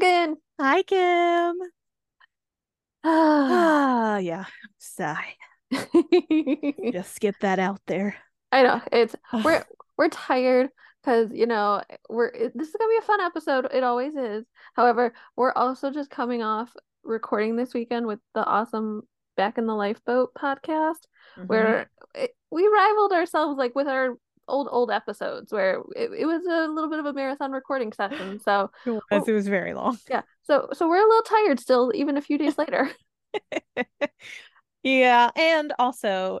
Logan. Hi, Kim. Ah. Ah, yeah. Sigh. Just get that out there. I know it's we're we're tired because you know we're it- this is gonna be a fun episode. It always is. However, we're also just coming off recording this weekend with the awesome Back in the Lifeboat podcast, Mm-hmm. where it, we rivaled ourselves like with our old old episodes, where it, it was a little bit of a marathon recording session. So it was, it was very long. yeah, so so we're a little tired still, even a few days later. yeah, and also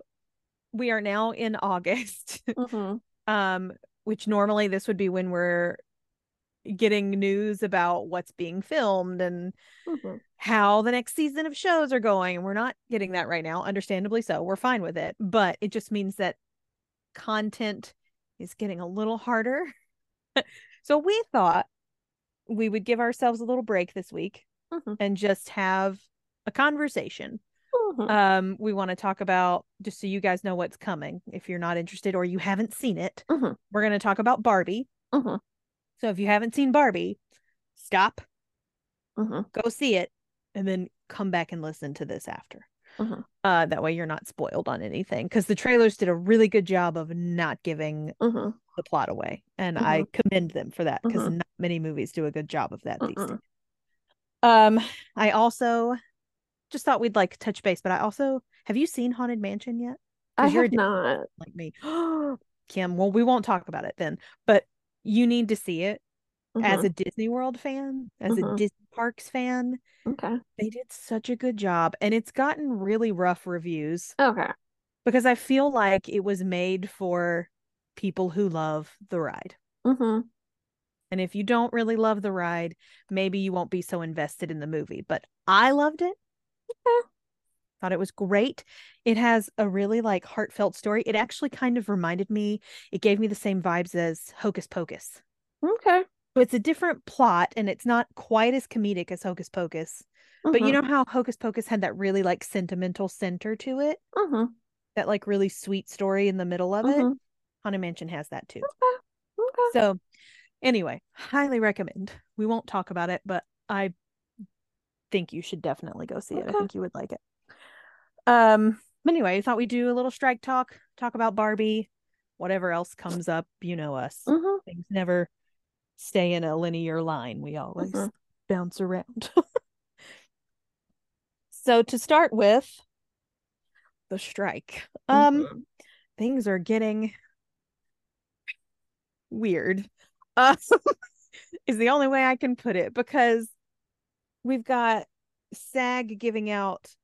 we are now in August. hmm um, which normally this would be when we're getting news about what's being filmed and hmm how the next season of shows are going. And we're not getting that right now, understandably so. We're fine with it. But it just means that content is getting a little harder. so we thought we would give ourselves a little break this week Mhm. and just have a conversation. hmm Um, we want to talk about just so you guys know what's coming if you're not interested or you haven't seen it. Mhm. We're going to talk about Barbie. hmm So if you haven't seen Barbie, stop, hmm go see it, and then come back and listen to this after. Mhm. Uh, that way you're not spoiled on anything because the trailers did a really good job of not giving hmm the plot away, and I commend them for that because not many movies do a good job of that these Mm-mm. days. Um, I also just thought we'd like touch base, but I also have you seen Haunted Mansion yet? I have not. like me. Kim, well, we won't talk about it then, but you need to see it as a Disney World fan, as a. Disney Parks fan. Okay. They did such a good job, and it's gotten really rough reviews Okay. because I feel like it was made for people who love the ride. hmm And if you don't really love the ride, maybe you won't be so invested in the movie. But I loved it. Okay. Thought it was great. It has a really like heartfelt story. It actually kind of reminded me, it gave me the same vibes as Hocus Pocus. Okay. So it's a different plot and it's not quite as comedic as Hocus Pocus. But you Mhm. know how Hocus Pocus had that really like sentimental center to it? Mhm. That like really sweet story in the middle of it? Mhm. Haunted Mansion has that too. Okay. Okay. So, anyway, highly recommend. We won't talk about it, but I think you should definitely go see it. I think you would like it. Um, but anyway, I thought we'd do a little strike talk, talk about Barbie, whatever else comes up. You know us. Things never stay in a linear line. We always Mhm. bounce around. so to start with the strike. Um Mhm. things are getting weird. Uh, is the only way I can put it because we've got SAG giving out.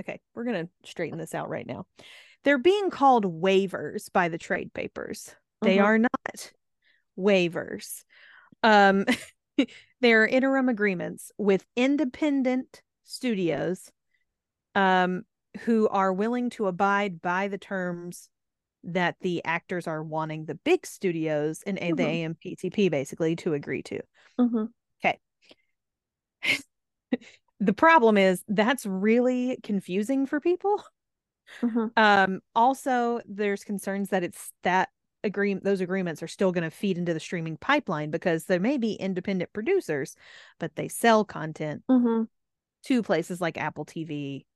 Okay, we're going to straighten this out right now. They're being called waivers by the trade papers. They Mhm. are not waivers. Um, they are interim agreements with independent studios um, who are willing to abide by the terms that the actors are wanting the big studios and a the. AMPTP basically to agree to. Mhm. The problem is that's really confusing for people. Mhm. Um, also, there's concerns that it's that agreement; those agreements are still going to feed into the streaming pipeline because there may be independent producers, but they sell content Mhm. to places like Apple TV,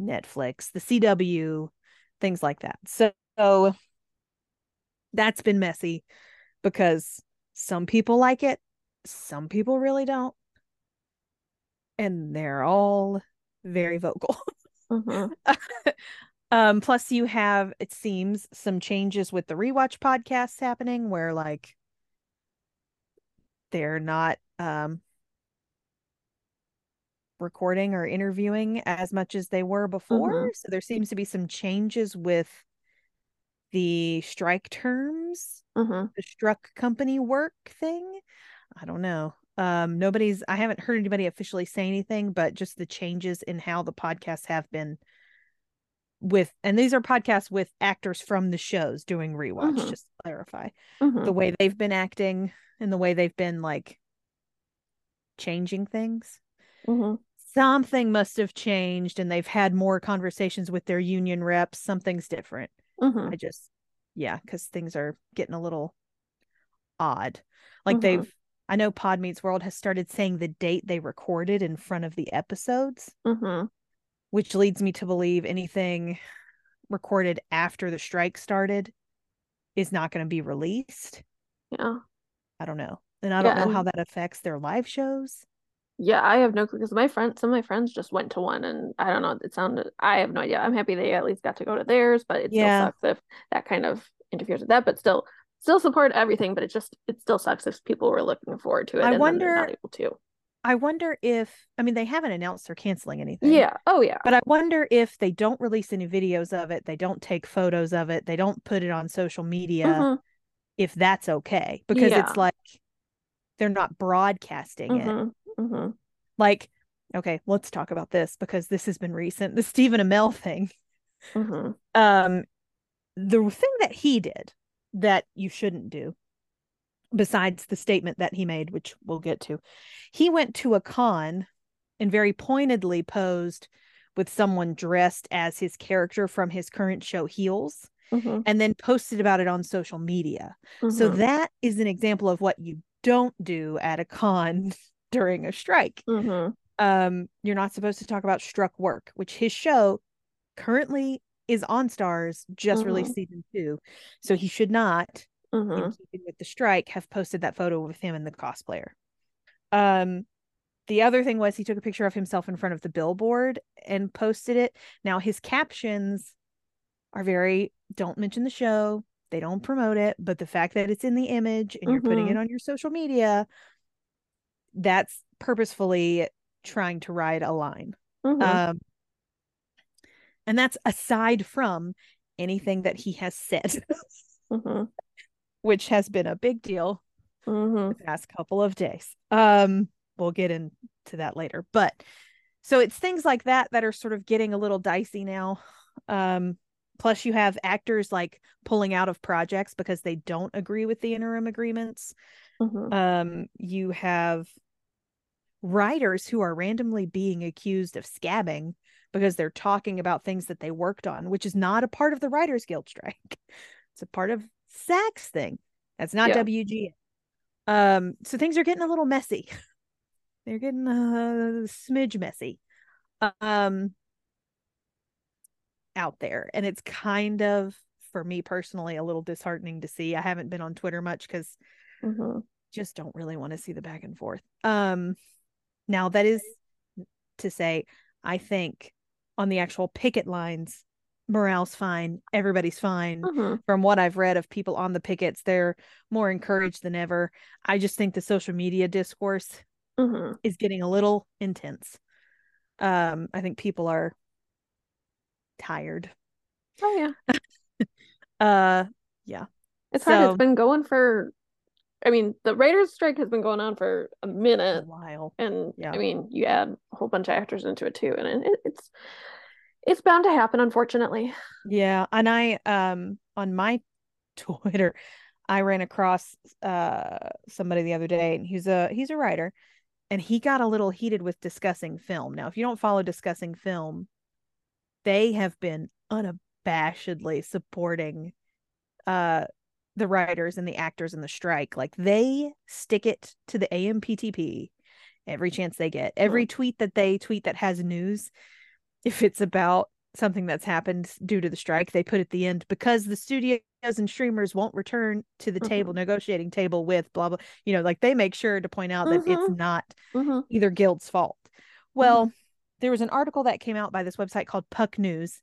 Netflix, the CW, things like that. So, so that's been messy because some people like it, some people really don't. And they're all very vocal. Mhm. um plus you have it seems some changes with the rewatch podcasts happening where like they're not um recording or interviewing as much as they were before Mhm. so there seems to be some changes with the strike terms Mhm. the struck company work thing i don't know um nobody's i haven't heard anybody officially say anything but just the changes in how the podcasts have been with and these are podcasts with actors from the shows doing rewatch Mhm. just to clarify Mhm. the way they've been acting and the way they've been like changing things Mhm. something must have changed and they've had more conversations with their union reps something's different Mhm. I just, yeah, because things are getting a little odd. Like Mhm. they've I know Pod Meets World has started saying the date they recorded in front of the episodes, Mm-hmm. Which leads me to believe anything recorded after the strike started is not going to be released. Yeah. I don't know. And I don't Yeah, know how that affects their live shows. Yeah, I have no clue because my friend, some of my friends just went to one, and I don't know. It sounded. I have no idea. I'm happy they at least got to go to theirs, but it Yeah. still sucks if that kind of interferes with that. But still, still support everything. But it just, it still sucks if people were looking forward to it I and then not wonder- able to. I wonder if, I mean, they haven't announced they're canceling anything. Yeah. Oh yeah. But I wonder if they don't release any videos of it, they don't take photos of it, they don't put it on social media, Mhm, if that's okay. Because Yeah. it's like they're not broadcasting it. mhm, mhm. Like, okay, let's talk about this because this has been recent. The Stephen Amell thing. Um, the thing that he did that you shouldn't do, besides the statement that he made, which we'll get to, he went to a con and very pointedly posed with someone dressed as his character from his current show Heels Mhm. and then posted about it on social media. So Mhm. that is an example of what you don't do at a con during a strike. Mhm. Um, you're not supposed to talk about struck work, which his show currently is on Starz, just released season two. So he should not, in Mhm. keeping with the strike, have posted that photo with him and the cosplayer. Um, the other thing was he took a picture of himself in front of the billboard and posted it. Now his captions are very don't mention the show, they don't promote it, but the fact that it's in the image and you're putting it on your social media, that's purposefully trying to ride a line. Mhm. Um, and that's aside from anything that he has said, Mhm. Which has been a big deal Mhm. the past couple of days. Um, we'll get into that later. But so it's things like that that are sort of getting a little dicey now. Um, plus you have actors like pulling out of projects because they don't agree with the interim agreements. Mhm. Um, you have writers who are randomly being accused of scabbing because they're talking about things that they worked on, which is not a part of the Writers Guild strike. It's a part of SAG's thing. That's not Yeah. WGA. Um, so things are getting a little messy. They're getting a smidge messy. Um, out there, and it's kind of for me personally a little disheartening to see. I haven't been on Twitter much because Mhm. just don't really want to see the back and forth. Um, now that is to say, I think on the actual picket lines, morale's fine, everybody's fine. Mhm. From what I've read of people on the pickets, they're more encouraged than ever. I just think the social media discourse Mhm. is getting a little intense. Um, I think people are tired. Oh yeah. Uh, yeah, It's hard. It's been going for. I mean, the Raiders strike has been going on for a minute a while. and Yeah. I mean, you add a whole bunch of actors into it too, and it, it's it's bound to happen, unfortunately. Yeah, and I um on my Twitter, I ran across uh somebody the other day, and he's a he's a writer, and he got a little heated with DiscussingFilm. Now, if you don't follow DiscussingFilm, they have been unabashedly supporting uh the writers and the actors in the strike. Like they stick it to the AMPTP every chance they get. Every tweet that they tweet that has news, if it's about something that's happened due to the strike, they put at the end because the studios and streamers won't return to the Mhm. table, negotiating table with blah blah. You know, like they make sure to point out that it's Mhm. not hmm either guild's fault. Well, there was an article that came out by this website called Puck News.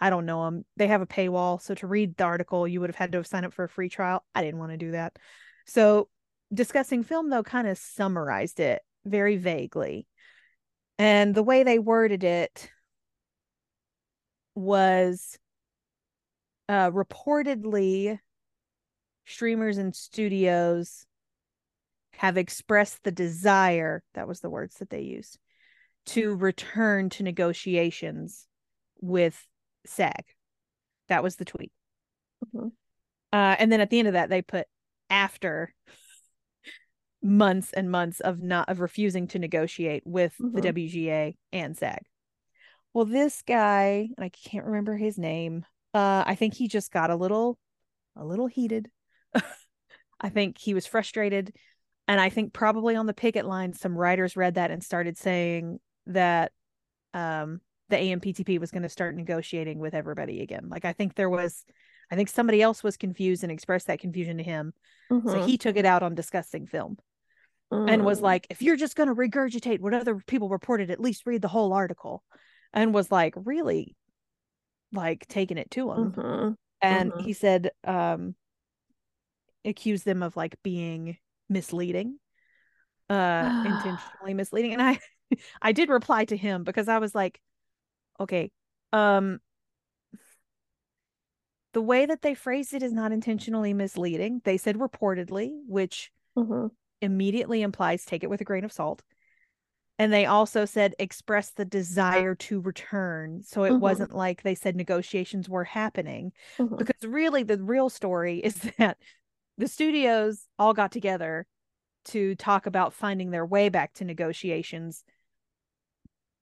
I don't know them. They have a paywall, so to read the article, you would have had to have signed up for a free trial. I didn't want to do that. So, DiscussingFilm though kind of summarized it very vaguely. And the way they worded it was uh reportedly streamers and studios have expressed the desire that was the words that they used to return to negotiations with SAG. That was the tweet. Mhm. Uh, and then at the end of that, they put after months and months of not of refusing to negotiate with the Mhm. WGA and SAG. Well, this guy, and I can't remember his name. Uh, I think he just got a little, a little heated. I think he was frustrated. And I think probably on the picket line, some writers read that and started saying that um, the AMPTP was going to start negotiating with everybody again. Like I think there was, I think somebody else was confused and expressed that confusion to him. Mhm. So he took it out on DiscussingFilm and was Mm. like, if you're just going to regurgitate what other people reported, at least read the whole article. And was like, really, like taking it to him. Mhm. And mhm. he said, um, accused them of like being misleading, uh, intentionally misleading. And I, I did reply to him because I was like, okay, um, the way that they phrased it is not intentionally misleading. They said reportedly, which Mhm. immediately implies take it with a grain of salt. And they also said express the desire to return. So it Mhm. wasn't like they said negotiations were happening. Mhm. Because really, the real story is that the studios all got together to talk about finding their way back to negotiations,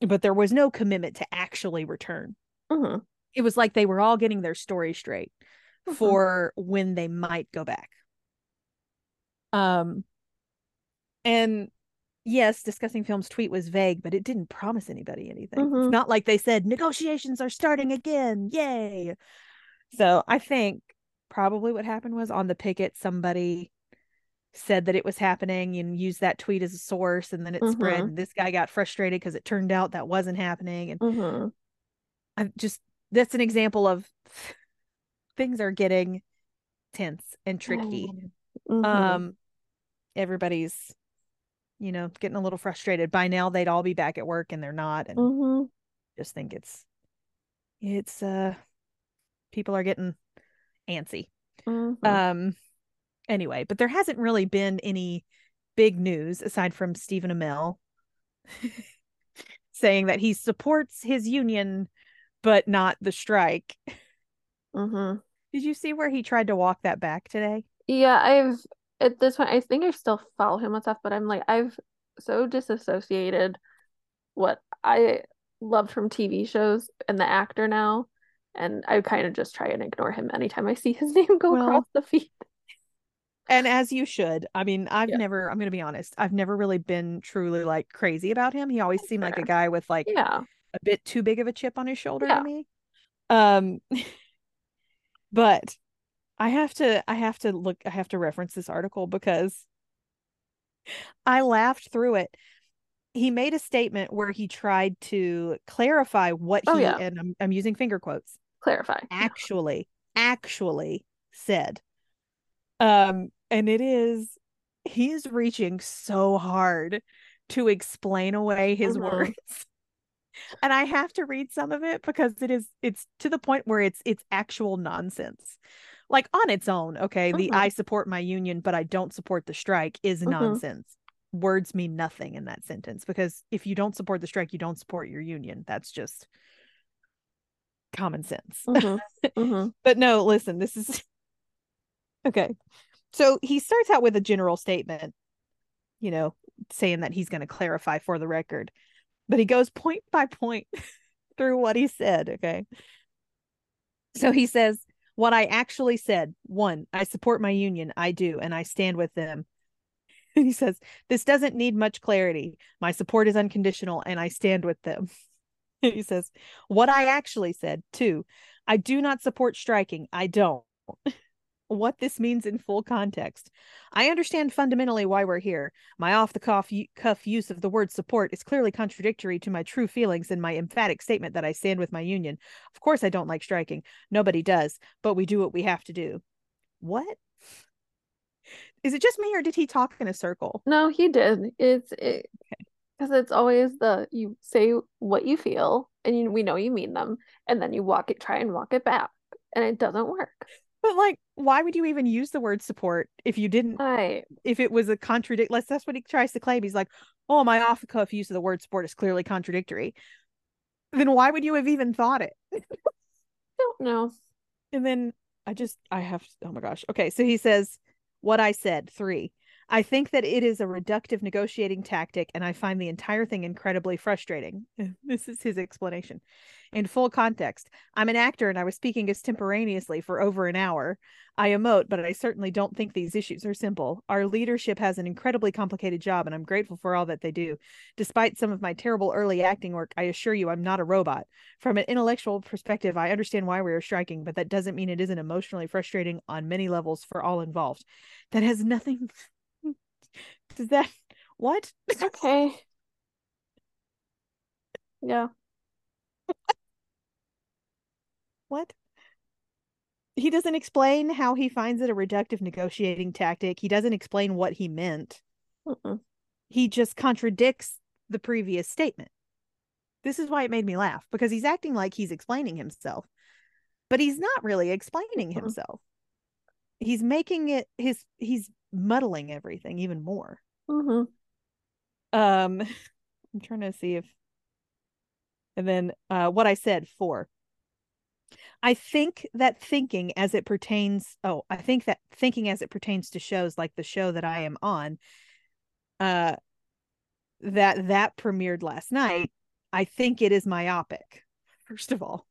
but there was no commitment to actually return. Mhm. It was like they were all getting their story straight Mhm. for when they might go back. Um, and yes, DiscussingFilm's tweet was vague, but it didn't promise anybody anything. Mhm. It's not like they said negotiations are starting again. Yay. So I think probably what happened was on the picket, somebody said that it was happening and used that tweet as a source, and then it spread. Mhm. And this guy got frustrated because it turned out that wasn't happening. And Mhm. I'm just that's an example of things are getting tense and tricky. Mhm. Um, everybody's, you know, getting a little frustrated. By now, they'd all be back at work, and they're not. And Mhm. just think it's, it's uh, people are getting antsy. Mhm. Um, anyway, but there hasn't really been any big news aside from Stephen Amell saying that he supports his union, but not the strike. Mhm. Did you see where he tried to walk that back today? Yeah, I've at this point I think I still follow him and stuff, but I'm like I've so disassociated what I loved from TV shows and the actor now, and I kind of just try and ignore him anytime I see his name go Well, across the feed. And as you should. I mean, I've Yeah. never, I'm going to be honest, I've never really been truly like crazy about him. He always seemed like a guy with like Yeah. a bit too big of a chip on his shoulder Yeah. to me. Um but I have to I have to look I have to reference this article because I laughed through it. He made a statement where he tried to clarify what Oh, he yeah. and I'm, I'm using finger quotes Clarify. actually actually said um and it is he's reaching so hard to explain away his Mhm. words and i have to read some of it because it is it's to the point where it's it's actual nonsense like on its own okay the Mhm. i support my union but i don't support the strike is Mhm. nonsense words mean nothing in that sentence because if you don't support the strike you don't support your union that's just common sense Mhm. Mhm. but no, listen, this is okay. So he starts out with a general statement, you know, saying that he's going to clarify for the record, but he goes point by point through what he said. Okay. So he says, What I actually said one, I support my union. I do, and I stand with them. He says, This doesn't need much clarity. My support is unconditional, and I stand with them. he says, What I actually said, two, I do not support striking. I don't. what this means in full context. I understand fundamentally why we're here. My off the cuff, cuff use of the word support is clearly contradictory to my true feelings and my emphatic statement that I stand with my union. Of course, I don't like striking. Nobody does, but we do what we have to do. What? Is it just me or did he talk in a circle? No, he did. It's it because it's always the you say what you feel and you, we know you mean them, and then you walk it, try and walk it back, and it doesn't work. But like, why would you even use the word support if you didn't? I If it was a contradict, let's that's what he tries to claim. He's like, "Oh, my off the cuff use of the word support is clearly contradictory." Then why would you have even thought it? don't know. And then I just I have oh my gosh. Okay, so he says what I said, 3. I think that it is a reductive negotiating tactic, and I find the entire thing incredibly frustrating. this is his explanation. In full context, I'm an actor and I was speaking extemporaneously for over an hour. I emote, but I certainly don't think these issues are simple. Our leadership has an incredibly complicated job, and I'm grateful for all that they do. Despite some of my terrible early acting work, I assure you I'm not a robot. From an intellectual perspective, I understand why we are striking, but that doesn't mean it isn't emotionally frustrating on many levels for all involved. That has nothing. Does that. What? Okay. Yeah. what? He doesn't explain how he finds it a reductive negotiating tactic. He doesn't explain what he meant. Mm-mm. He just contradicts the previous statement. This is why it made me laugh because he's acting like he's explaining himself, but he's not really explaining Mhm. himself. He's making it his he's muddling everything even more. hmm Um I'm trying to see if and then uh what I said for I think that thinking as it pertains oh, I think that thinking as it pertains to shows like the show that I am on uh that that premiered last night, I think it is myopic. First of all,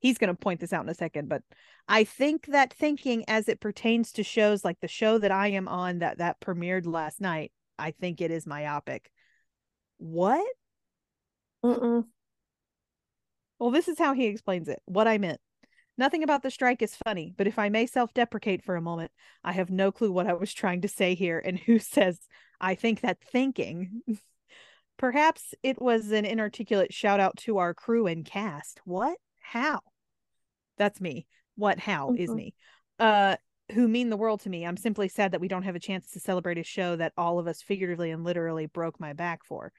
he's going to point this out in a second, but I think that thinking as it pertains to shows like the show that I am on that that premiered last night, I think it is myopic. What? Mm-mm. Well, this is how he explains it. What I meant. Nothing about the strike is funny, but if I may self deprecate for a moment, I have no clue what I was trying to say here and who says I think that thinking. Perhaps it was an inarticulate shout out to our crew and cast. What? How? That's me. What? How is Mhm. me. Uh, who mean the world to me. I'm simply sad that we don't have a chance to celebrate a show that all of us figuratively and literally broke my back for.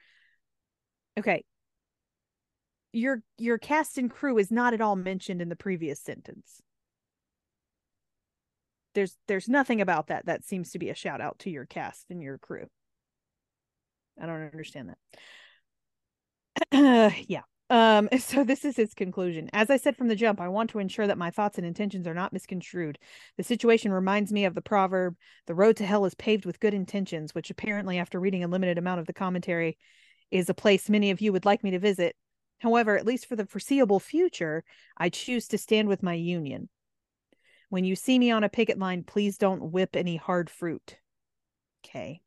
Okay. Your your cast and crew is not at all mentioned in the previous sentence. There's there's nothing about that that seems to be a shout out to your cast and your crew. I don't understand that. yeah. Um, so this is his conclusion. As I said from the jump, I want to ensure that my thoughts and intentions are not misconstrued. The situation reminds me of the proverb, the road to hell is paved with good intentions, which apparently, after reading a limited amount of the commentary, is a place many of you would like me to visit. However, at least for the foreseeable future, I choose to stand with my union. When you see me on a picket line, please don't whip any hard fruit. Okay.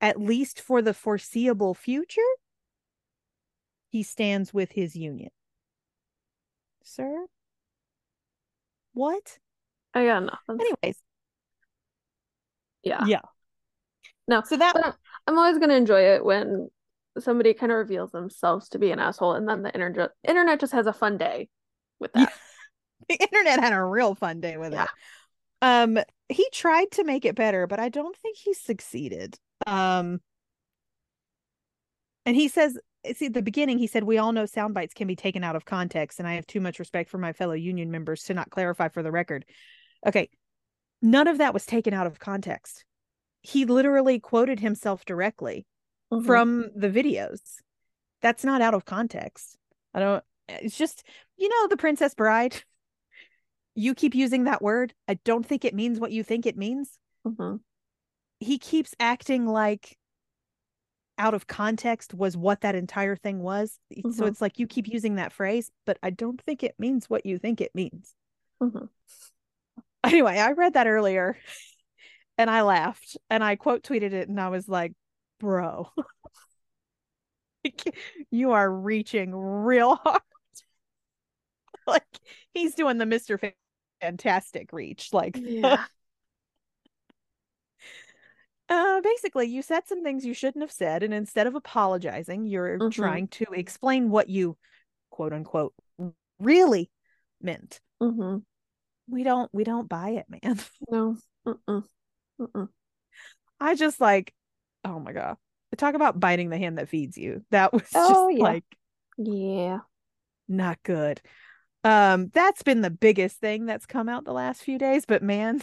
At least for the foreseeable future, he stands with his union. Sir? What? I got nothing. Anyways, yeah. yeah. No. So that I'm- I'm always gonna enjoy it when somebody kind of reveals themselves to be an asshole, and then the internet internet just has a fun day with that. the internet had a real fun day with Yeah. it. Um, he tried to make it better, but I don't think he succeeded. Um, and he says, see, at the beginning, he said, We all know sound bites can be taken out of context, and I have too much respect for my fellow union members to not clarify for the record. Okay, none of that was taken out of context. He literally quoted himself directly Mhm. from the videos. That's not out of context. I don't, it's just, you know, the Princess Bride. You keep using that word. I don't think it means what you think it means. Mhm. He keeps acting like out of context was what that entire thing was. So Mhm. it's like you keep using that phrase, but I don't think it means what you think it means. Mhm. Anyway, I read that earlier and I laughed and I quote tweeted it and I was like, bro, you are reaching real hard. like he's doing the Mr. Fantastic reach. Like, Yeah. Uh, basically, you said some things you shouldn't have said, and instead of apologizing, you're Mhm. trying to explain what you quote unquote really meant. hmm We don't we don't buy it, man. No. Mm-mm. Mm-mm. I just like, oh my god. Talk about biting the hand that feeds you. That was Oh, just yeah. like Yeah. not good. Um, that's been the biggest thing that's come out the last few days. But man,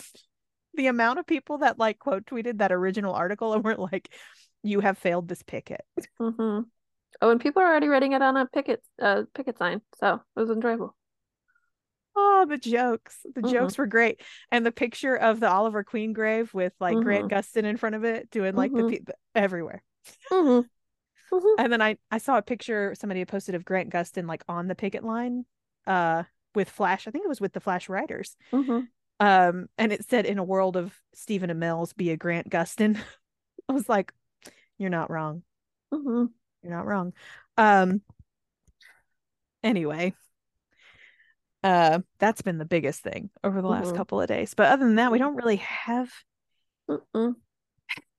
the amount of people that like quote tweeted that original article and were like, "You have failed this picket." hmm Oh, and people are already writing it on a picket uh picket sign, so it was enjoyable. Oh, the jokes. The Mhm. jokes were great. And the picture of the Oliver Queen grave with like Grant Gustin in front of it doing like the pe- everywhere. hmm hmm And then I I saw a picture somebody had posted of Grant Gustin like on the picket line uh with Flash. I think it was with the Flash writers. Um and it said in a world of Stephen Amells be a Grant Gustin. I was like you're not wrong. hmm You're not wrong. Um anyway, uh that's been the biggest thing over the last Mhm. couple of days. But other than that, we don't really have Mm-mm.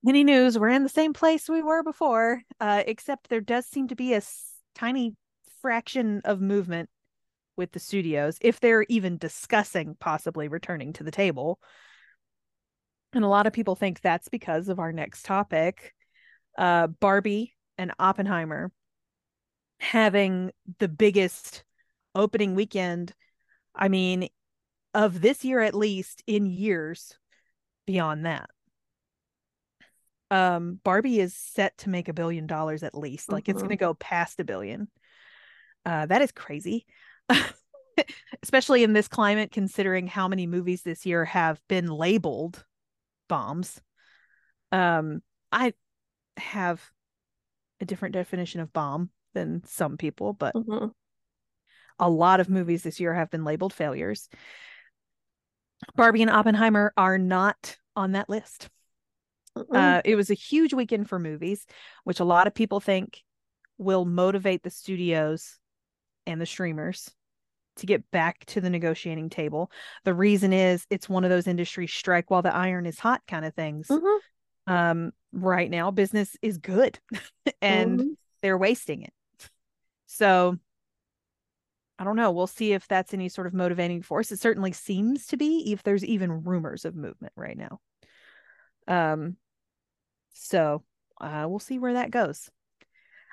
any news. We're in the same place we were before, uh, except there does seem to be a s- tiny fraction of movement with the studios, if they're even discussing possibly returning to the table. And a lot of people think that's because of our next topic uh, Barbie and Oppenheimer having the biggest opening weekend, I mean, of this year at least, in years beyond that um Barbie is set to make a billion dollars at least. Like it's Mhm. going to go past a billion. Uh that is crazy. Especially in this climate considering how many movies this year have been labeled bombs. Um I have a different definition of bomb than some people, but hmm a lot of movies this year have been labeled failures. Barbie and Oppenheimer are not on that list. Mm-mm. Uh, it was a huge weekend for movies, which a lot of people think will motivate the studios and the streamers to get back to the negotiating table. The reason is it's one of those industry strike while the iron is hot kind of things. Mhm. Um, right now, business is good and Mhm. they're wasting it. So I don't know. We'll see if that's any sort of motivating force. It certainly seems to be, if there's even rumors of movement right now. Um, so uh, we'll see where that goes.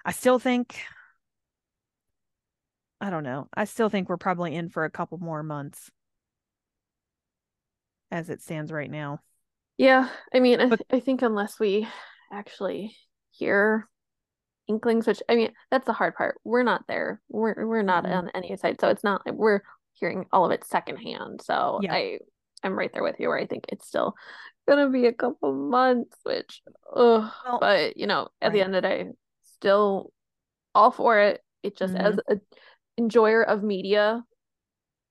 I still think, I don't know. I still think we're probably in for a couple more months as it stands right now. Yeah, I mean, I, th- I think unless we actually hear inklings, which I mean, that's the hard part. We're not there. We're we're not Mm-mm. on any side, so it's not like we're hearing all of it secondhand. So Yeah. I I'm right there with you. Where I think it's still gonna be a couple months, which, ugh, Well, but you know, at the end of the day, still all for it. It just as Mm-hmm. a enjoyer of media,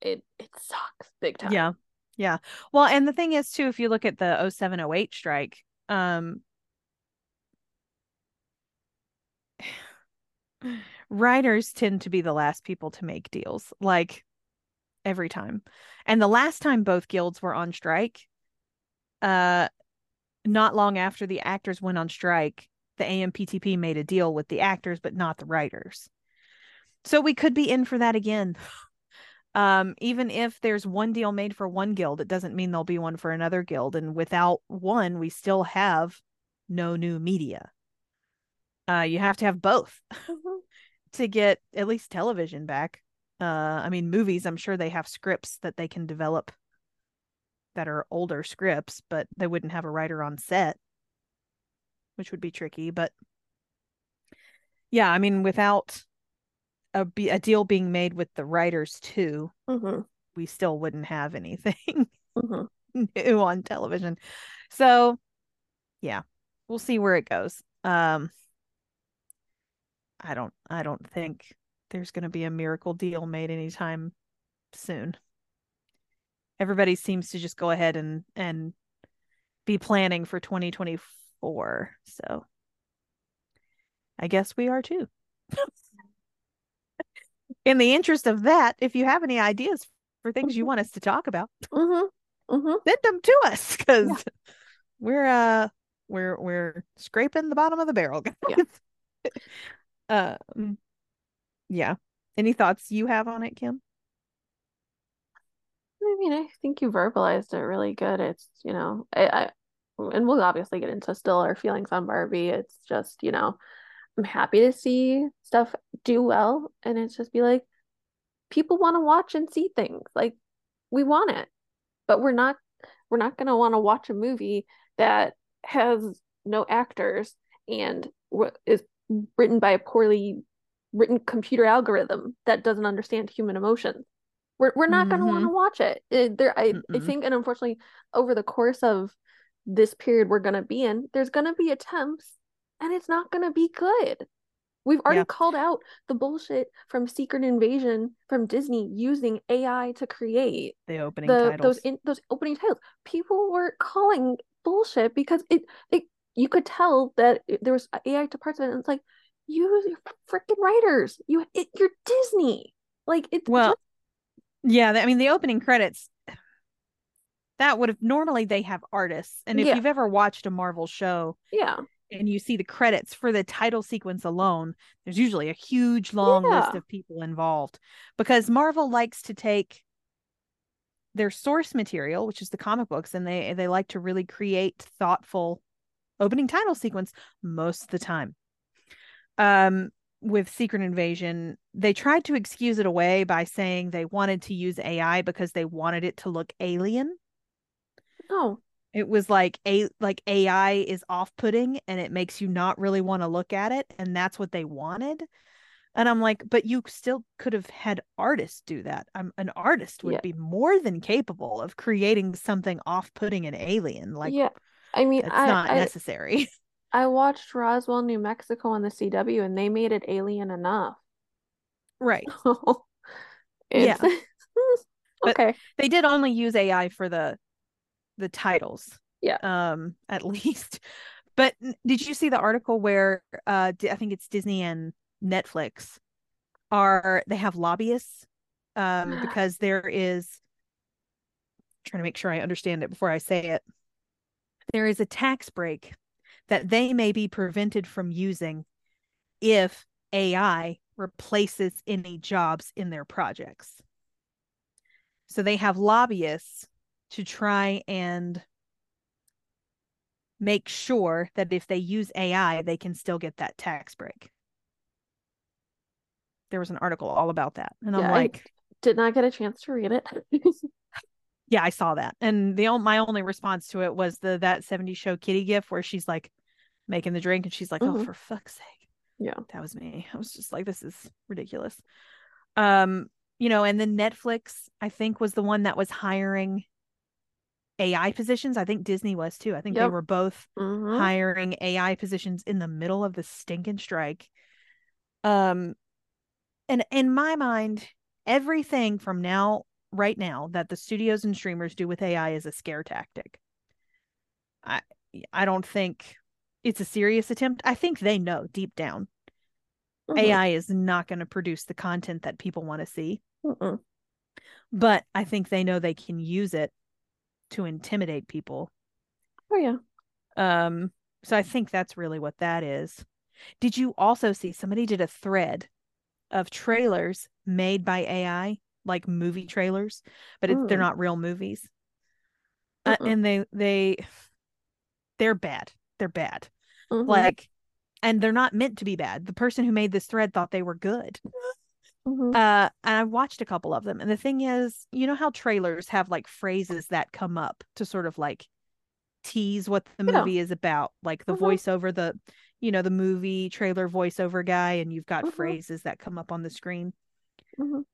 it it sucks big time. Yeah. Yeah. Well, and the thing is too, if you look at the 0708 strike, um writers tend to be the last people to make deals, like every time. And the last time both guilds were on strike, uh not long after the actors went on strike, the AMPTP made a deal with the actors but not the writers. So we could be in for that again. Um, even if there's one deal made for one guild, it doesn't mean there'll be one for another guild. And without one, we still have no new media. Uh, you have to have both Mhm. to get at least television back. Uh, I mean, movies, I'm sure they have scripts that they can develop that are older scripts, but they wouldn't have a writer on set, which would be tricky. But yeah, I mean, without a, be- a deal being made with the writers too, Mhm. we still wouldn't have anything Mhm. new on television. So, yeah, we'll see where it goes. Um, I don't, I don't think there's going to be a miracle deal made anytime soon. Everybody seems to just go ahead and and be planning for 2024. So, I guess we are too. In the interest of that, if you have any ideas for things you want us to talk about, Mhm. Mhm. send them to us because we're uh we're we're scraping the bottom of the barrel guys. um yeah any thoughts you have on it kim I mean, I think you verbalized it really good. It's, you know, I, I and we'll obviously get into still our feelings on Barbie. It's just, you know, I'm happy to see stuff do well, and it's just be like, people want to watch and see things. Like, we want it, but we're not, we're not gonna want to watch a movie that has no actors and is written by a poorly written computer algorithm that doesn't understand human emotions. We're we're not gonna want to Mhm. watch it. It- there, I I think, and unfortunately, over the course of this period we're gonna be in, there's gonna be attempts, and it's not gonna be good. We've already Yeah. called out the bullshit from Secret Invasion from Disney using AI to create The opening the titles. those in those opening titles. People were calling bullshit because it it you could tell that there was AI to parts of it, and it's like use your freaking writers. You it, you're Disney. Like it's Well, just- yeah, I mean the opening credits that would have normally they have artists. And if Yeah. you've ever watched a Marvel show yeah. And you see the credits for the title sequence alone, there's usually a huge long list of people involved because Marvel likes to take their source material, which is the comic books, and they they like to really create thoughtful opening title sequence most of the time. Um with Secret Invasion, they tried to excuse it away by saying they wanted to use AI because they wanted it to look alien No. It was like a like AI is off-putting and it makes you not really want to look at it and that's what they wanted. And I'm like, but you still could have had artists do that. I'm an artist would Yeah. be more than capable of creating something off-putting and alien. Like yeah. I mean, it's I, not I necessary. I watched Roswell, New Mexico on the CW, and they made it alien enough. right. It's But- okay. They did only use AI for the the titles. Yeah. Um at least. But did you see the article where uh I think it's Disney and Netflix are they have lobbyists um because there is trying to make sure I understand it before I say it. There is a tax break that they may be prevented from using if AI replaces any jobs in their projects. So they have lobbyists to try and make sure that if they use AI, they can still get that tax break. There was an article all about that. And I'm Yeah, I- like, Did not get a chance to read it. yeah, I saw that. And the my only response to it was the that 70 show kitty gif where she's like making the drink and she's like, "Oh, Mhm. for fuck's sake." Yeah. That was me. I was just like, this is ridiculous. Um, you know, and then Netflix, I think, was the one that was hiring AI positions. I think Disney was too. I think they were both Mhm. hiring AI positions in the middle of the stinking strike. Um, and in my mind, everything from now, right now, that the studios and streamers do with AI is a scare tactic. I I don't think it's a serious attempt. I think they know deep down Mhm. AI is not going to produce the content that people want to see, Mm-mm. but I think they know they can use it to intimidate people. Oh yeah. Um, so I think that's really what that is. Did you also see somebody did a thread of trailers made by AI, like movie trailers, but it, they're Mm. not real movies, uh, and they they they're bad. They're bad. Mhm. Like, and they're not meant to be bad. The person who made this thread thought they were good. Mhm. Uh, and I watched a couple of them. And the thing is, you know how trailers have like phrases that come up to sort of like tease what the Yeah. movie is about, like the Mhm. voiceover, the you know, the movie trailer voiceover guy, and you've got Mhm. phrases that come up on the screen. Mhm.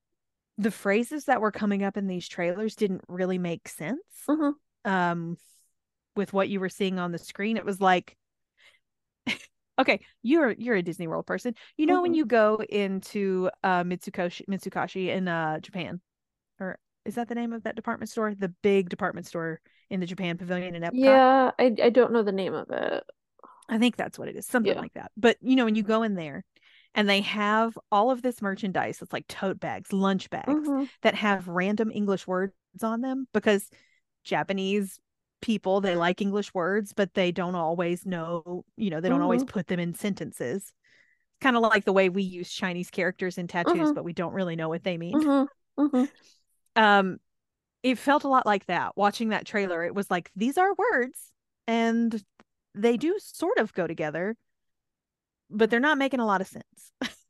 The phrases that were coming up in these trailers didn't really make sense. Mhm. Um, with what you were seeing on the screen, it was like okay, you're you're a Disney World person. You know when Mhm. you go into uh Mitsukoshi Mitsukashi in uh Japan, or is that the name of that department store? The big department store in the Japan Pavilion in Epcot. Yeah, I I don't know the name of it. I think that's what it is, something Yeah. like that. But you know when you go in there and they have all of this merchandise, it's like tote bags, lunch bags Mhm. that have random English words on them because Japanese people they like English words, but they don't always know, you know, they don't always Mhm. put them in sentences. Kind of like the way we use Chinese characters in tattoos, Mhm. but we don't really know what they mean. Mhm. Mhm. Um, it felt a lot like that. Watching that trailer, it was like these are words, and they do sort of go together, but they're not making a lot of sense.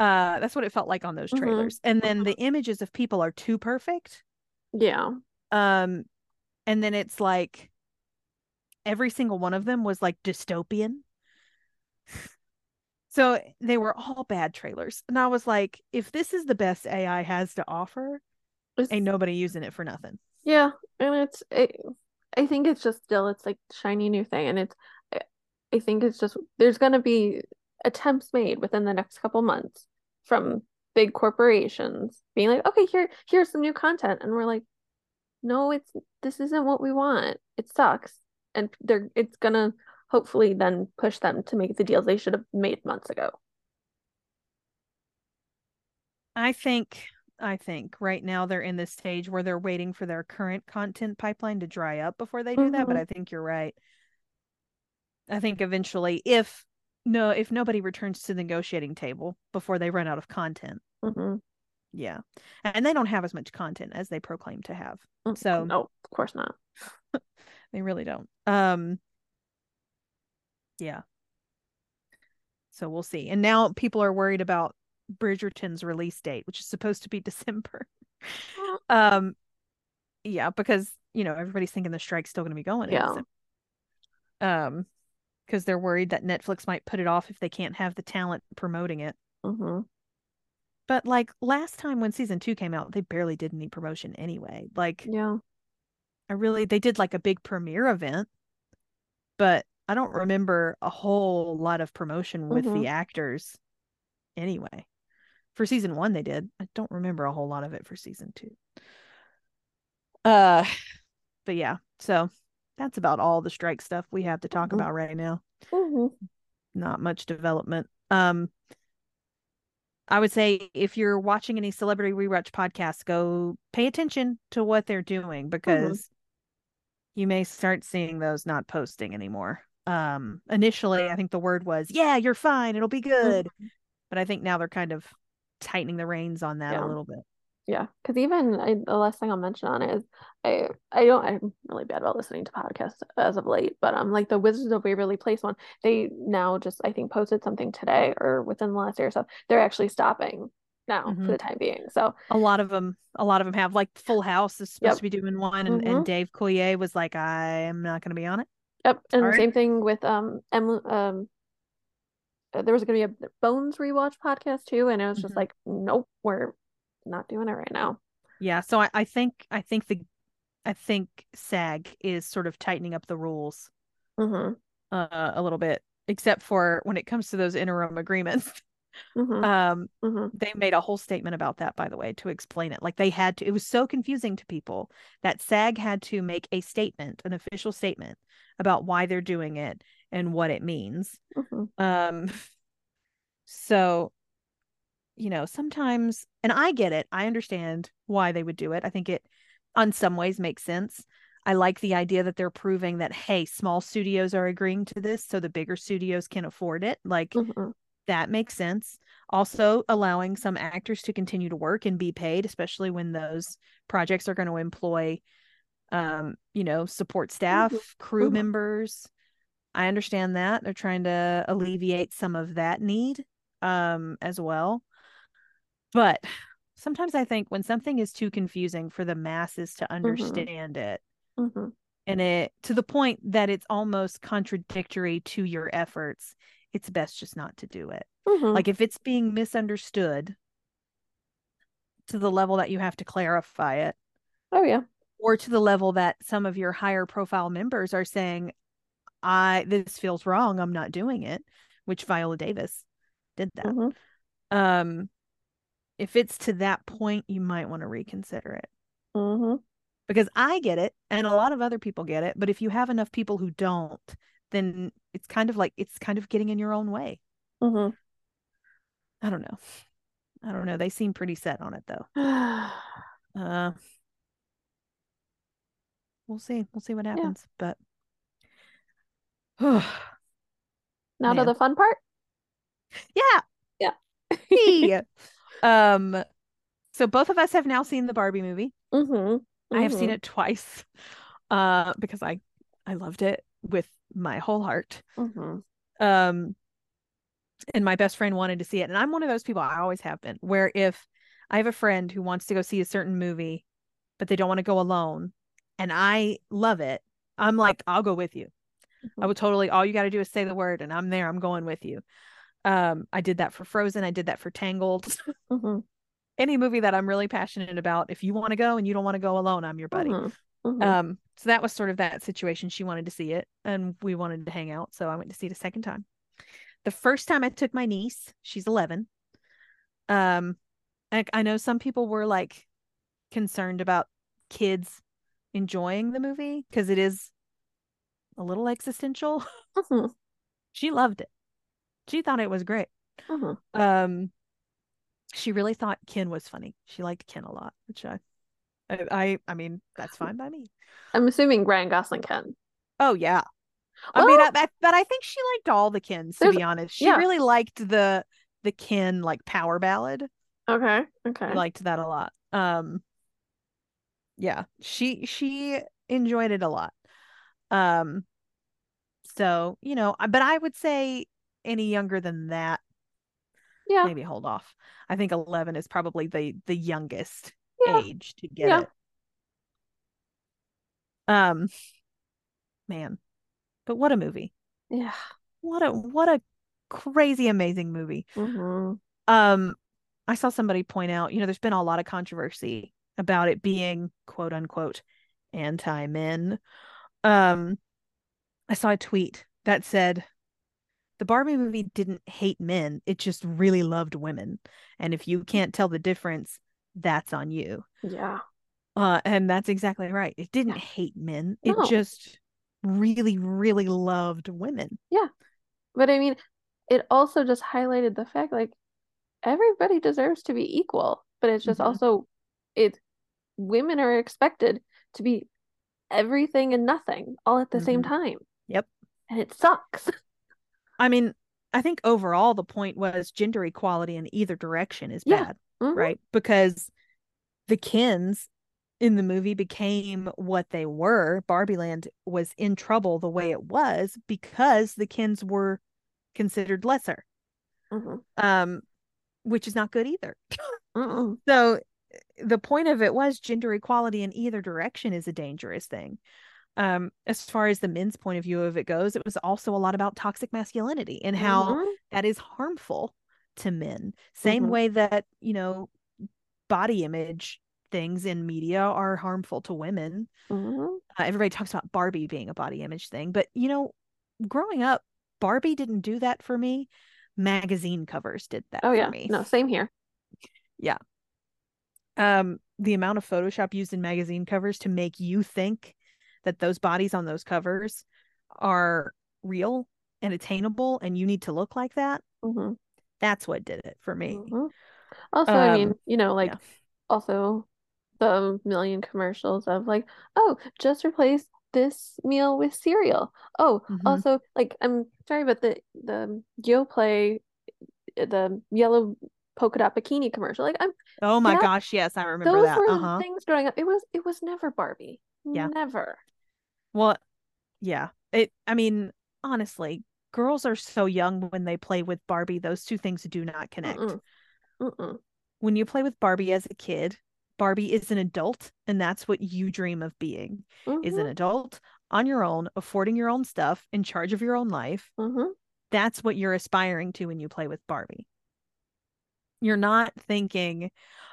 uh, that's what it felt like on those Mhm. trailers. And then the images of people are too perfect. Yeah. Um, and then it's like every single one of them was like dystopian. So they were all bad trailers. And I was like, if this is the best AI has to offer, It's- Ain't nobody using it for nothing. Yeah, and it's it, I think it's just still it's like shiny new thing, and it's I- I think it's just there's gonna be attempts made within the next couple months from big corporations being like, okay, here here's some new content, and we're like, no, it's this isn't what we want. It sucks, and they're it's gonna hopefully then push them to make the deals they should have made months ago. I think I think right now they're in this stage where they're waiting for their current content pipeline to dry up before they do that, but Mhm. I think you're right. I think eventually if no if nobody returns to the negotiating table before they run out of content. hmm Yeah. And they don't have as much content as they proclaim to have. So no, of course not. they really don't. Um yeah. So we'll see. And now people are worried about Bridgerton's release date, which is supposed to be December. um yeah, because you know, everybody's thinking the strike's still gonna be going Yeah. Um because they're worried that Netflix might put it off if they can't have the talent promoting it. hmm But like last time when season two came out, they barely did any promotion anyway. Like Yeah. I really they did like a big premiere event, but I don't remember a whole lot of promotion with Mhm. the actors anyway. For season one they did. I don't remember a whole lot of it for season two. Uh but yeah, so that's about all the strike stuff we have to talk Mhm. about right now. hmm Not much development. Um I would say if you're watching any celebrity rewatch podcasts, go pay attention to what they're doing because you may start seeing those not posting anymore. Um, initially, I think the word was, "Yeah, you're fine, it'll be good," but I think now they're kind of tightening the reins on that Yeah. a little bit. Yeah, because even I, the last thing I'll mention on it is I I don't I'm really bad about listening to podcasts as of late, but um like the Wizards of Waverly Place one, they now just I think posted something today or within the last year or so. They're actually stopping now Mhm. for the time being. So A lot of them, a lot of them have like Full House is supposed Yep. to be doing one, and, Mhm. and Dave Coulier was like, "I am not going to be on it." yep, and Sorry. same thing with um Emily um uh, there was gonna be a Bones rewatch podcast too, and it was just Mhm. like nope, we're not doing it right now. Yeah, so I, I think I think the I think SAG is sort of tightening up the rules Mm-hmm. uh, a little bit, except for when it comes to those interim agreements. Mm-hmm. Um, Mm-hmm. they made a whole statement about that, by the way, to explain it. Like they had to, it was so confusing to people that SAG had to make a statement, an official statement about why they're doing it and what it means. Mm-hmm. Um, so, you know, sometimes, and I get it, I understand why they would do it. I think it, on some ways, makes sense. I like the idea that they're proving that, hey, small studios are agreeing to this, so the bigger studios can afford it. Like, Mm-hmm. that makes sense. Also, allowing some actors to continue to work and be paid, especially when those projects are going to employ, um, you know, support staff, crew Mhm. members. I understand that they're trying to alleviate some of that need, um, as well. But sometimes I think when something is too confusing for the masses to understand it, Mm-hmm. and it to the point that it's almost contradictory to your efforts, it's best just not to do it. Mm-hmm. Like if it's being misunderstood to the level that you have to clarify it, oh yeah. or to the level that some of your higher profile members are saying, I this feels wrong, I'm not doing it, which Viola Davis did that. Mm-hmm. Um if it's to that point, you might want to reconsider it. Mm-hmm. Because I get it and a lot of other people get it, but if you have enough people who don't, then it's kind of like it's kind of getting in your own way. Mm-hmm. I don't know. I don't know. They seem pretty set on it though. Uh we'll see. We'll see what happens. But now to the fun part. yeah. Yeah. Um so both of us have now seen the Barbie movie. Mm-hmm. I have seen it twice. Uh because I I loved it with my whole heart. Mm-hmm. Um and my best friend wanted to see it and I'm one of those people I always have been where if I have a friend who wants to go see a certain movie but they don't want to go alone and I love it, I'm like I'll go with you. I would totally all you got to do is say the word and I'm there. I'm going with you. Um I did that for Frozen, I did that for Tangled. Mm-hmm. any movie that I'm really passionate about, if you want to go and you don't want to go alone, I'm your buddy. Mhm, mhm. Um, so that was sort of that situation. She wanted to see it and we wanted to hang out. So I went to see it a second time. The first time I took my niece, she's 11. Um, I, I know some people were like concerned about kids enjoying the movie because it is a little existential. Mhm, she loved it. She thought it was great. mhm. Um, she really thought Ken was funny. She liked Ken a lot, which I, I, I, I mean, that's fine by me. I'm assuming Ryan Gosling Ken. Oh yeah. I mean, I, I, but I think she liked all the Kens. To be honest, she yeah. really liked the the Ken like power ballad. Okay. Okay. liked that a lot. Um, yeah, she she enjoyed it a lot. Um, so you know, but I would say any younger than that, yeah. maybe hold off. I think eleven is probably the the youngest Yeah. age to get Yeah. it. Um, man, but what a movie! Yeah. What a what a crazy amazing movie. hmm Um, I saw somebody point out, you know, there's been a lot of controversy about it being quote unquote anti men. Um, I saw a tweet that said the Barbie movie didn't hate men, it just really loved women. And if you can't tell the difference, that's on you. Yeah. Uh, and that's exactly right. It didn't Yeah. hate men, it No. just really, really loved women. Yeah. But I mean, it also just highlighted the fact like everybody deserves to be equal, but it's just Mhm. also it women are expected to be everything and nothing all at the same Mhm. time. Yep. And it sucks. I mean, I think overall the point was gender equality in either direction is Yeah. bad, Mhm. right? Because the Kens in the movie became what they were. Barbie Land was in trouble the way it was because the Kens were considered lesser, Mhm. um, which is not good either. Mm-mm. So the point of it was gender equality in either direction is a dangerous thing. Um, as far as the men's point of view of it goes, it was also a lot about toxic masculinity and how Mhm. that is harmful to men. Same Mhm. way that, you know, body image things in media are harmful to women. Mhm. Uh, everybody talks about Barbie being a body image thing, but you know, growing up, Barbie didn't do that for me. Magazine covers did that Oh for yeah. me. No, same here. Yeah. Um the amount of photoshop used in magazine covers to make you think that those bodies on those covers are real and attainable and you need to look like that Mhm. that's what did it for me Mhm. Also, I mean, Um, you know, like yeah. also the million commercials of like, oh, just replace this meal with cereal. Oh, Mhm. also like I'm sorry, but the the Yoplait the yellow polka dot bikini commercial. Like I'm oh my that- gosh yes i remember those that were uh-huh things growing up. It was it was never Barbie. Yeah. Never. Well yeah it i mean honestly girls are so young when they play with barbie those two things do not connect Mm-mm. Mm-mm. when you play with barbie as a kid barbie is an adult and that's what you dream of being is an Mhm. adult on your own, affording your own stuff, in charge of your own life. Mhm. That's what you're aspiring to when you play with Barbie. You're not thinking,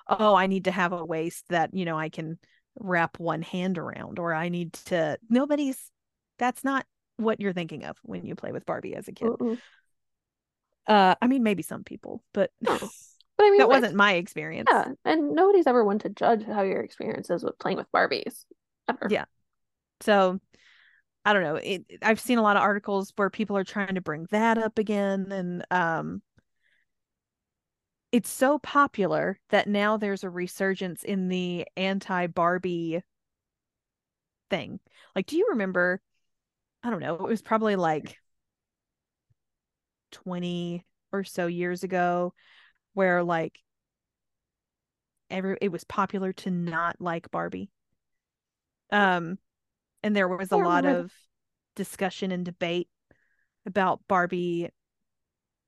oh, I need to have a waist that, you know, I can wrap one hand around, or I need to. Nobody's, that's not what you're thinking of when you play with Barbie as a kid. Mm-mm. Uh, I mean, maybe some people, but No. But I mean, that like, wasn't my experience. yeah, and nobody's ever one to judge how your experience is with playing with Barbies. Ever. Yeah. So I don't know. It, I've seen a lot of articles where people are trying to bring that up again and um it's so popular that now there's a resurgence in the anti-Barbie thing. Like do you remember I don't know, it was probably like 20 or so years ago where like every it was popular to not like Barbie. Um and there was a lot of discussion and debate about Barbie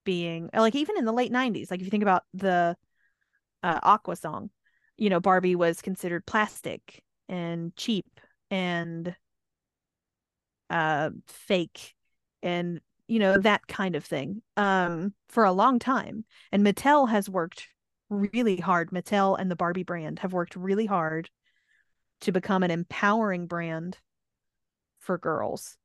being like even in the late 90s like if you think about the uh, Aqua song you know Barbie was considered plastic and cheap and uh fake and you know that kind of thing um for a long time and Mattel has worked really hard. Mattel and the Barbie brand have worked really hard to become an empowering brand for girls.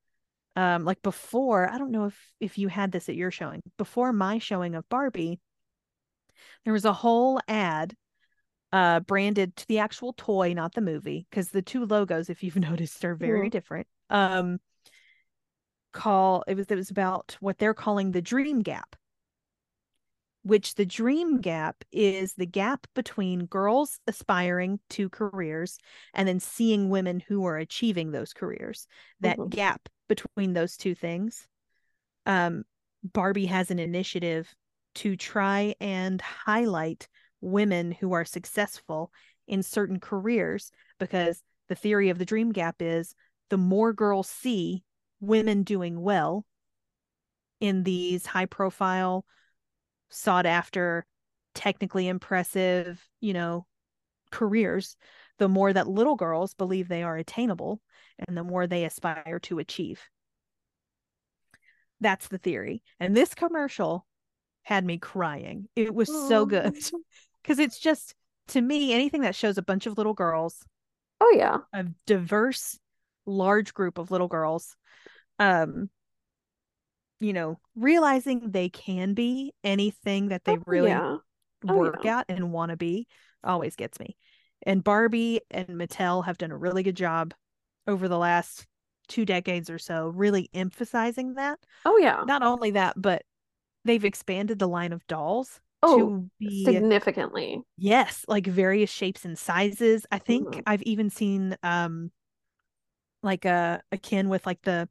Um, like before, I don't know if if you had this at your showing. Before my showing of Barbie, there was a whole ad uh branded to the actual toy, not the movie, because the two logos, if you've noticed, are very different. Um call it was it was about what they're calling the dream gap which the dream gap is the gap between girls aspiring to careers and then seeing women who are achieving those careers that Mhm. gap between those two things um barbie has an initiative to try and highlight women who are successful in certain careers because the theory of the dream gap is the more girls see women doing well in these high profile sought after technically impressive you know careers the more that little girls believe they are attainable and the more they aspire to achieve. That's the theory. And this commercial had me crying. It was so good. Because it's just to me anything that shows a bunch of little girls Oh yeah. a diverse large group of little girls um you know realizing they can be anything that they Oh, really yeah. Oh, work yeah. at and want to be always gets me and barbie and mattel have done a really good job over the last two decades or so really emphasizing that Oh yeah. not only that but they've expanded the line of dolls Oh, to be significantly. yes like various shapes and sizes i think Mhm. i've even seen um like a a akin with like the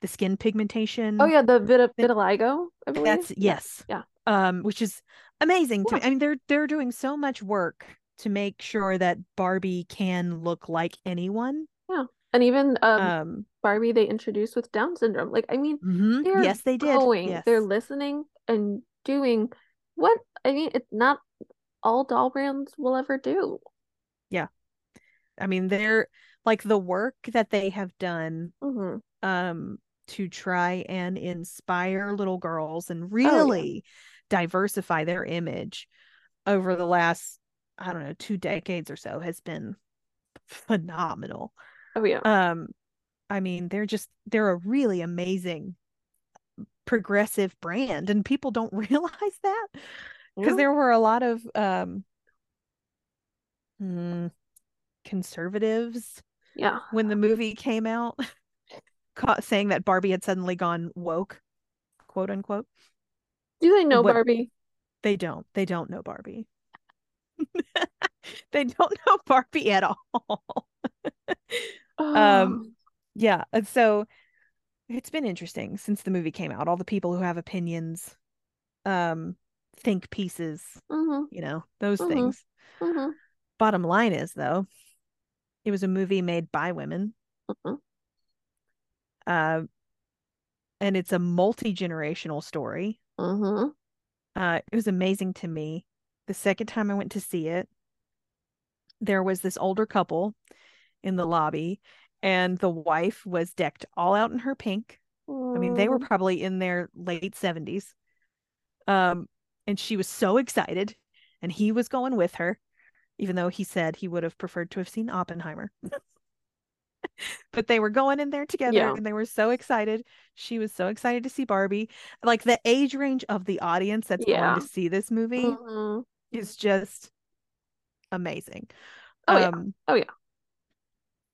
the skin pigmentation Oh yeah, the vit- vitiligo, I believe. that's yes. Yeah. um which is amazing to me. I mean they're they're doing so much work to make sure that barbie can look like anyone. Yeah, And even um um Barbie they introduced with Down syndrome. Like I mean, mhm, they're yes they did. going, yes. they're listening and doing what I mean, it's not all doll brands will ever do. Yeah, I mean they're like the work that they have done hmm um to try and inspire little girls and Oh, yeah. really diversify their image over the last i don't know two decades or so has been phenomenal Oh yeah. um i mean they're just they're a really amazing progressive brand and people don't realize that because Yeah. there were a lot of um mm, conservatives Yeah. when the movie came out saying that barbie had suddenly gone woke quote unquote. Do they know Barbie? they don't. They don't know barbie. They don't know barbie at all. Um, yeah and so it's been interesting since the movie came out. All the people who have opinions um think pieces hmm you know those Mhm. things. Hmm bottom line is though it was a movie made by women. Uh and it's a multi-generational story. Hmm uh it was amazing to me. The second time i went to see it there was this older couple in the lobby and the wife was decked all out in her pink. I mean, they were probably in their late 70s. Um, and she was so excited, and he was going with her, even though he said he would have preferred to have seen Oppenheimer. but they were going in there together Yeah. and they were so excited. She was so excited to see Barbie. Like the age range of the audience that's Yeah. going to see this movie Mhm. is just amazing. Oh, yeah. um, Oh, yeah.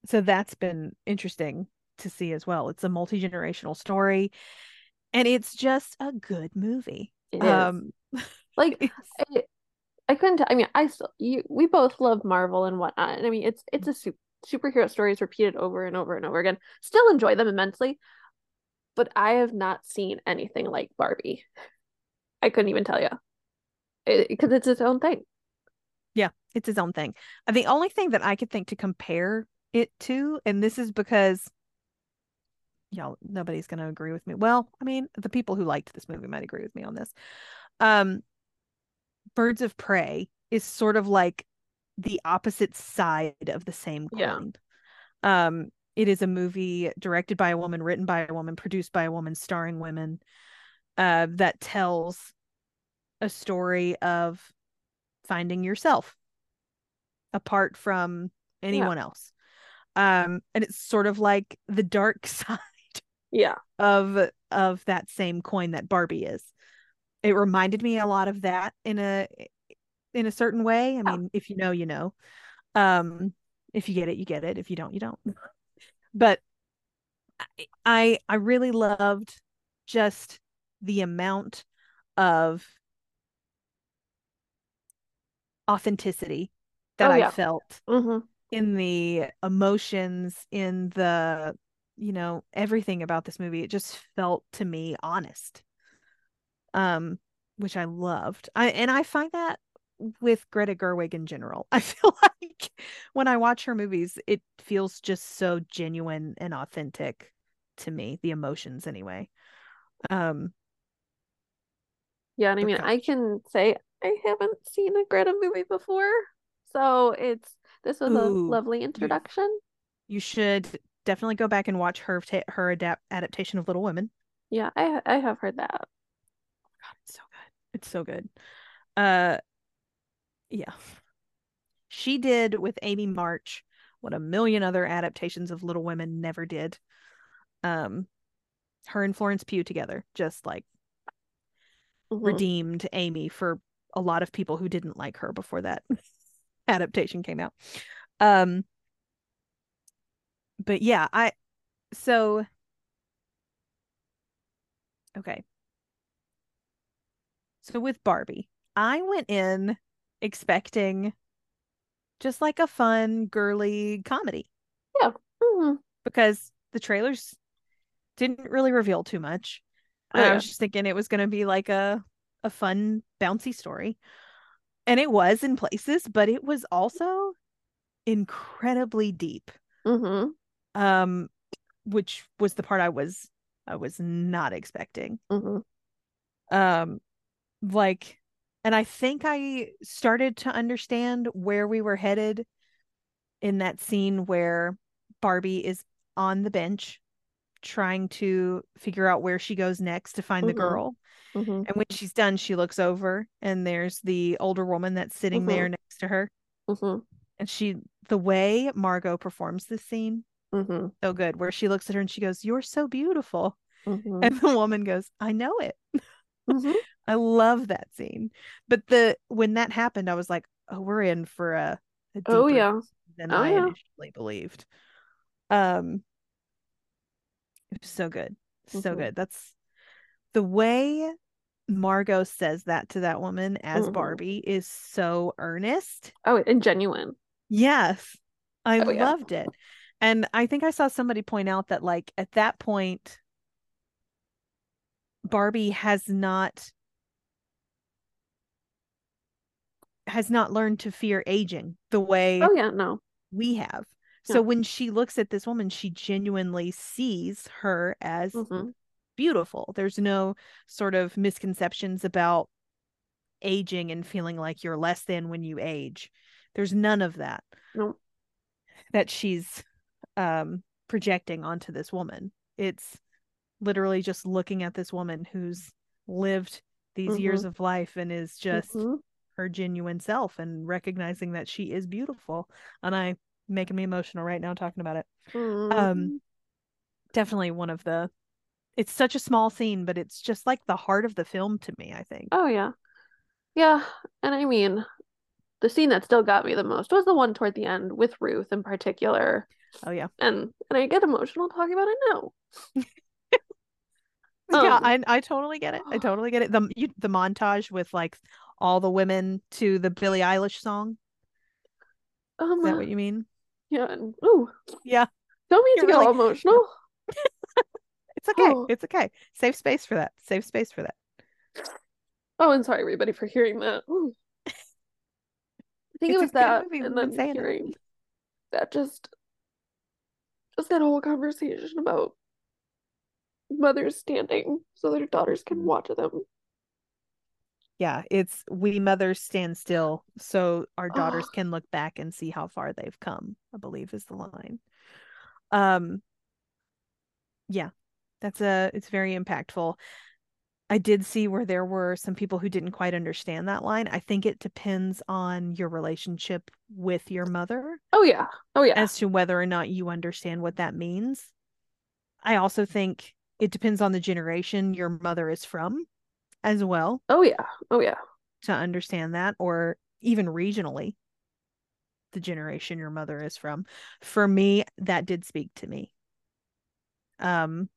So that's been interesting to see as well. It's a multi generational story, and it's just a good movie. It is. Um, Like I, I couldn't. I mean, I still you. We both love Marvel and whatnot. And I mean, it's it's a su superhero stories repeated over and over and over again. Still enjoy them immensely, but I have not seen anything like Barbie. I couldn't even tell you, because it's its own thing. Yeah, it's his own thing. The only thing that I could think to compare it to, and this is because y'all nobody's going to agree with me. Well, I mean, the people who liked this movie might agree with me on this. Um, Birds of Prey is sort of like the opposite side of the same Yeah. coin. Um, it is a movie directed by a woman, written by a woman, produced by a woman, starring women, uh, that tells a story of finding yourself apart from anyone yeah. else. Um, and it's sort of like the dark side yeah of of that same coin that Barbie is. It reminded me a lot of that in a in a certain way. I mean, if you know, you know. Um, if you get it, you get it. If you don't, you don't. But I I really loved just the amount of authenticity that oh, yeah. I felt mm-hmm. in the emotions, in the you know everything about this movie. It just felt to me honest, um, which I loved. I and I find that with Greta Gerwig in general. I feel like when I watch her movies, it feels just so genuine and authentic to me, the emotions anyway. Um yeah, and I mean, I can say I haven't seen a Greta movie before, so it's this was Ooh, a lovely introduction. You, you, should definitely go back and watch her ta- her adapt adaptation of Little Women. Yeah, I I have heard that. God, it's so good. It's so good. Uh, yeah, she did with Amy March what a million other adaptations of Little Women never did. Um, her and Florence Pugh together, just like mm-hmm. redeemed Amy for a lot of people who didn't like her before that adaptation came out. Um but yeah, I so okay. So with Barbie, I went in expecting just like a fun, girly comedy. Yeah. Mm-hmm. Because the trailers didn't really reveal too much. Oh, yeah. I was just thinking it was going to be like a a fun, bouncy story. And it was in places, but it was also incredibly deep. Mm-hmm. Um, which was the part I was I was not expecting. Mm-hmm. Um, like, and I think I started to understand where we were headed in that scene where Barbie is on the bench trying to figure out where she goes next to find mm-hmm. the girl. Mm-hmm. And when she's done, she looks over and there's the older woman that's sitting mm-hmm. there next to her. Mm-hmm. And she, the way Margot performs this scene, mm-hmm. so good, where she looks at her and she goes, You're so beautiful. Mm-hmm. And the woman goes, I know it. I love that scene. But the when that happened, I was like, Oh, we're in for a, a oh yeah than oh, I yeah. initially believed. Um it was so good. So mm-hmm. good. That's the way Margot says that to that woman as mm-hmm. Barbie is so earnest. Oh, and genuine. Yes. I oh, loved yeah. it. And I think I saw somebody point out that like at that point Barbie has not has not learned to fear aging the way Oh yeah, no. we have. So when she looks at this woman, she genuinely sees her as mm-hmm. beautiful. There's no sort of misconceptions about aging and feeling like you're less than when you age. There's none of that. No. That she's um projecting onto this woman. It's literally just looking at this woman who's lived these mm-hmm. years of life and is just mm-hmm. her genuine self and recognizing that she is beautiful. And I making me emotional right now talking about it. Mm. Um definitely one of the it's such a small scene, but it's just like the heart of the film to me, I think. Oh yeah. Yeah. And I mean the scene that still got me the most was the one toward the end with Ruth in particular. Oh yeah. And and I get emotional talking about it now. yeah, um, I I totally get it. I totally get it. The you, the montage with like all the women to the Billie Eilish song. Um, Is that what you mean? Yeah. Ooh. Yeah. Don't mean You're to get really... all emotional. it's okay. Oh. It's okay. Save space for that. Save space for that. Oh, and sorry everybody for hearing that. Ooh. I think it's it was that, and then hearing it. that just just that whole conversation about mothers standing so their daughters can mm-hmm. watch them. Yeah, it's we mothers stand still so our daughters can look back and see how far they've come, I believe is the line. Um yeah. That's a it's very impactful. I did see where there were some people who didn't quite understand that line. I think it depends on your relationship with your mother Oh yeah. Oh yeah. as to whether or not you understand what that means. I also think it depends on the generation your mother is from as well oh yeah. Oh yeah. to understand that, or even regionally, the generation your mother is from. For me, that did speak to me. Um,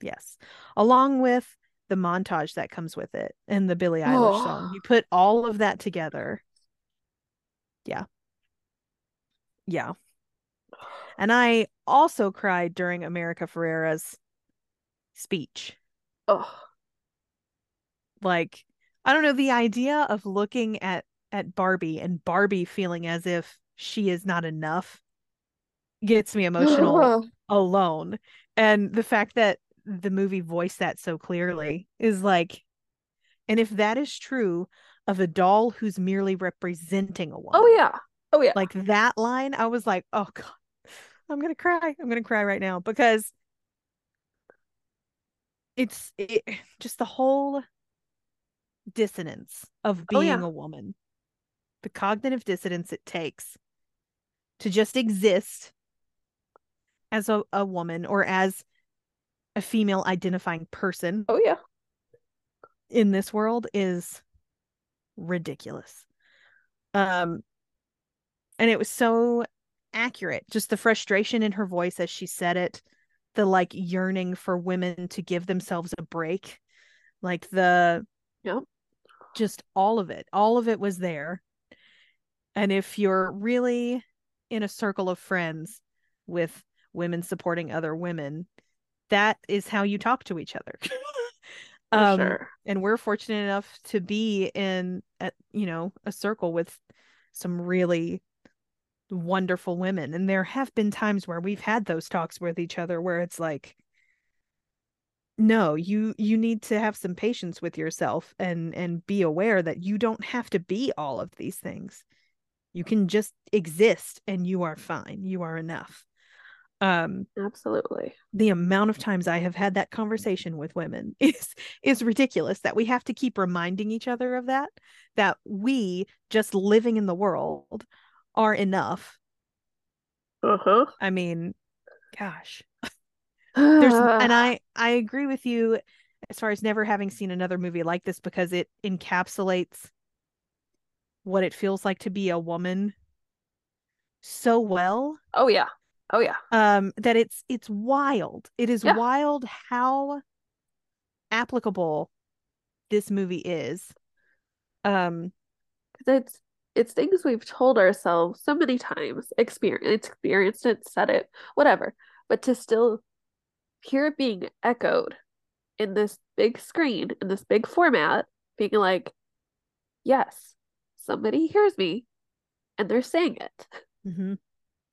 yes, along with the montage that comes with it and the Billie Eilish Oh. song, you put all of that together. Yeah, yeah. And I also cried during America Ferrera's speech. Oh. like i don't know the idea of looking at at barbie and barbie feeling as if she is not enough gets me emotional alone and the fact that the movie voiced that so clearly is like and if that is true of a doll who's merely representing a oh, woman Oh yeah. Oh yeah. like that line i was like oh god i'm gonna cry i'm gonna cry right now because it's it, just the whole dissonance of Oh, being yeah. a woman the cognitive dissonance it takes to just exist as a, a woman or as a female identifying person Oh yeah. in this world is ridiculous. Um and it was so accurate. Just the frustration in her voice as she said it, the like yearning for women to give themselves a break. Like the Yep. just all of it. All of it was there. And if you're really in a circle of friends with women supporting other women, that is how you talk to each other. Um sure. and we're fortunate enough to be in a, you know a circle with some really wonderful women and there have been times where we've had those talks with each other where it's like no you you need to have some patience with yourself and and be aware that you don't have to be all of these things. You can just exist and you are fine. You are enough. Um Absolutely. the amount of times I have had that conversation with women is is ridiculous that we have to keep reminding each other of that that we just living in the world are enough. Uh-huh. I mean, gosh. There's and I I agree with you as far as never having seen another movie like this because it encapsulates what it feels like to be a woman so well Oh yeah. Oh yeah. um that it's it's wild it is Yeah. wild how applicable this movie is um it's it's things we've told ourselves so many times, experience experienced it, said it, whatever. But to still hear it being echoed in this big screen, in this big format, being like, yes, somebody hears me and they're saying it. mhm,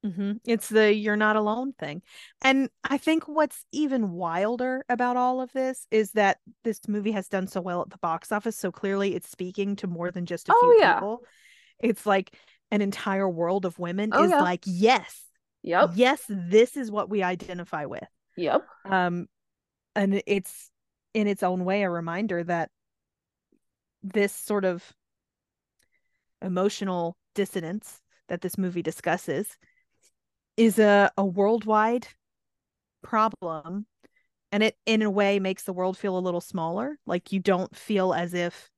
mhm. it's the you're not alone thing and i think what's even wilder about all of this is that this movie has done so well at the box office so clearly it's speaking to more than just a Oh, few yeah. people it's like an entire world of women Oh, is yeah. like yes Yep. yes this is what we identify with Yep. um and it's in its own way a reminder that this sort of emotional dissonance that this movie discusses is a, a worldwide problem and it in a way makes the world feel a little smaller like you don't feel as if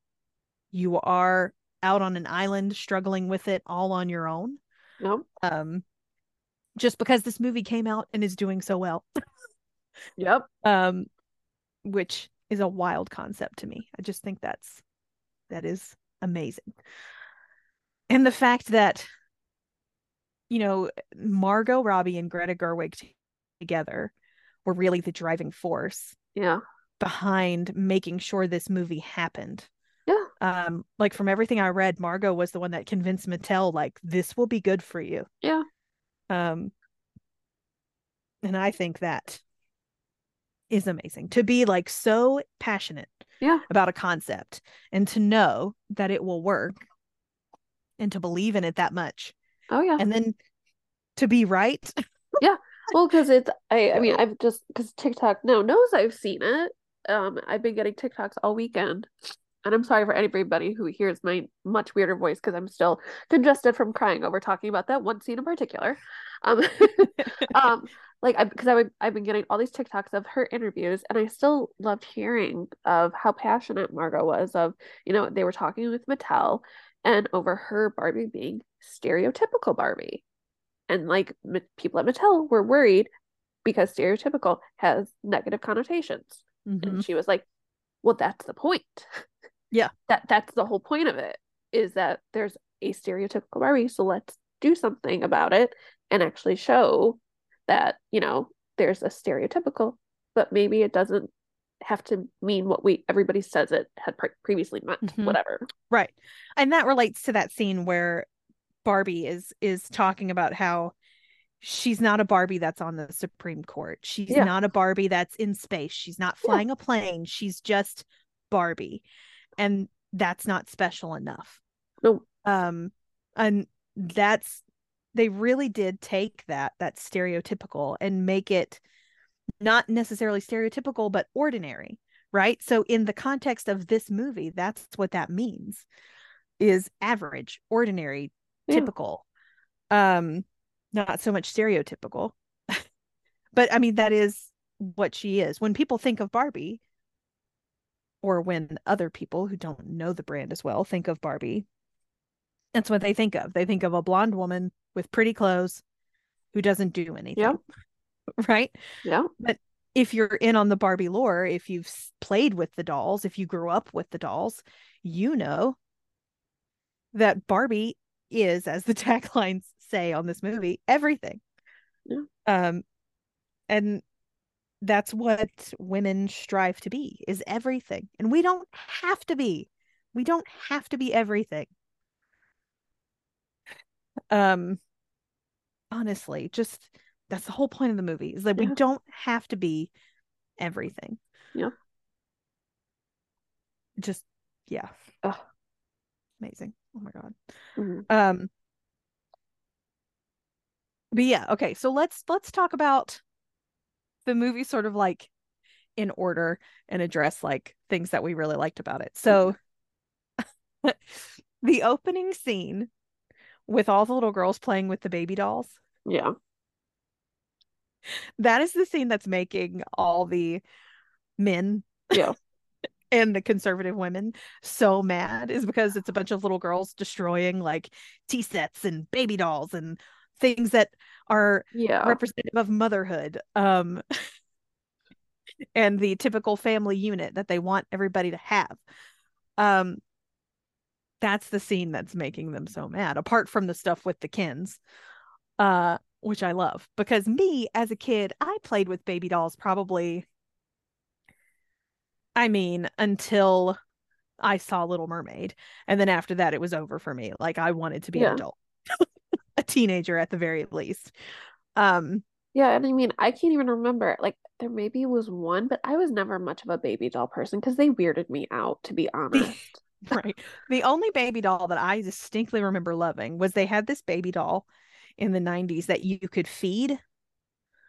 you are out on an island struggling with it all on your own Yep. um just because this movie came out and is doing so well Yep. um which is a wild concept to me i just think that's that is amazing and the fact that you know margot robbie and greta gerwig t- together were really the driving force Yeah. behind making sure this movie happened. Um like from everything i read margot was the one that convinced mattel like this will be good for you Yeah. um and i think that is amazing to be like so passionate Yeah. about a concept and to know that it will work and to believe in it that much Oh yeah. and then to be right Yeah. Well, because it's I I mean I've just because TikTok now knows I've seen it um I've been getting TikToks all weekend. And I'm sorry for anybody who hears my much weirder voice because I'm still congested from crying over talking about that one scene in particular. Um, um like I because I I've been getting all these TikToks of her interviews and I still loved hearing of how passionate Margot was of, you know, they were talking with Mattel and over her Barbie being stereotypical Barbie. And like people at Mattel were worried because stereotypical has negative connotations. Mm-hmm. And she was like, well, that's the point. Yeah. That that's the whole point of it is that there's a stereotypical Barbie, so let's do something about it and actually show that, you know, there's a stereotypical, but maybe it doesn't have to mean what we everybody says it had pre- previously meant, mm-hmm. whatever. Right. And that relates to that scene where Barbie is is talking about how she's not a Barbie that's on the Supreme Court. She's yeah. not a Barbie that's in space. She's not flying yeah. a plane. She's just Barbie. And that's not special enough. No. Um and that's they really did take that that stereotypical and make it not necessarily stereotypical but ordinary, right? So in the context of this movie, that's what that means is average, ordinary, yeah. typical. Um not so much stereotypical. but I mean, that is what she is. When people think of Barbie, or when other people who don't know the brand as well think of Barbie, that's what they think of. They think of a blonde woman with pretty clothes who doesn't do anything. Yeah. Right? Yeah. But if you're in on the Barbie lore, if you've played with the dolls, if you grew up with the dolls, you know that Barbie is, as the taglines say on this movie, everything. Yeah. Um, and that's what women strive to be is everything. And we don't have to be. We don't have to be everything. Um honestly, just that's the whole point of the movie is that yeah. we don't have to be everything. Yeah. Just yeah. Ugh. Amazing. Oh my god. Mm-hmm. Um but yeah, okay. So let's let's talk about the movie sort of like in order and address like things that we really liked about it. So mm-hmm. the opening scene with all the little girls playing with the baby dolls. Yeah. That is the scene that's making all the men yeah and the conservative women so mad is because it's a bunch of little girls destroying like tea sets and baby dolls and things that are yeah. representative of motherhood um and the typical family unit that they want everybody to have um that's the scene that's making them so mad apart from the stuff with the Kens uh which i love because me as a kid i played with baby dolls probably i mean until i saw little mermaid and then after that it was over for me like i wanted to be yeah. an adult a teenager at the very least. Um yeah, and I mean, I can't even remember. Like, there maybe was one, but I was never much of a baby doll person because they weirded me out, to be honest. right. The only baby doll that I distinctly remember loving was they had this baby doll in the 90s that you could feed.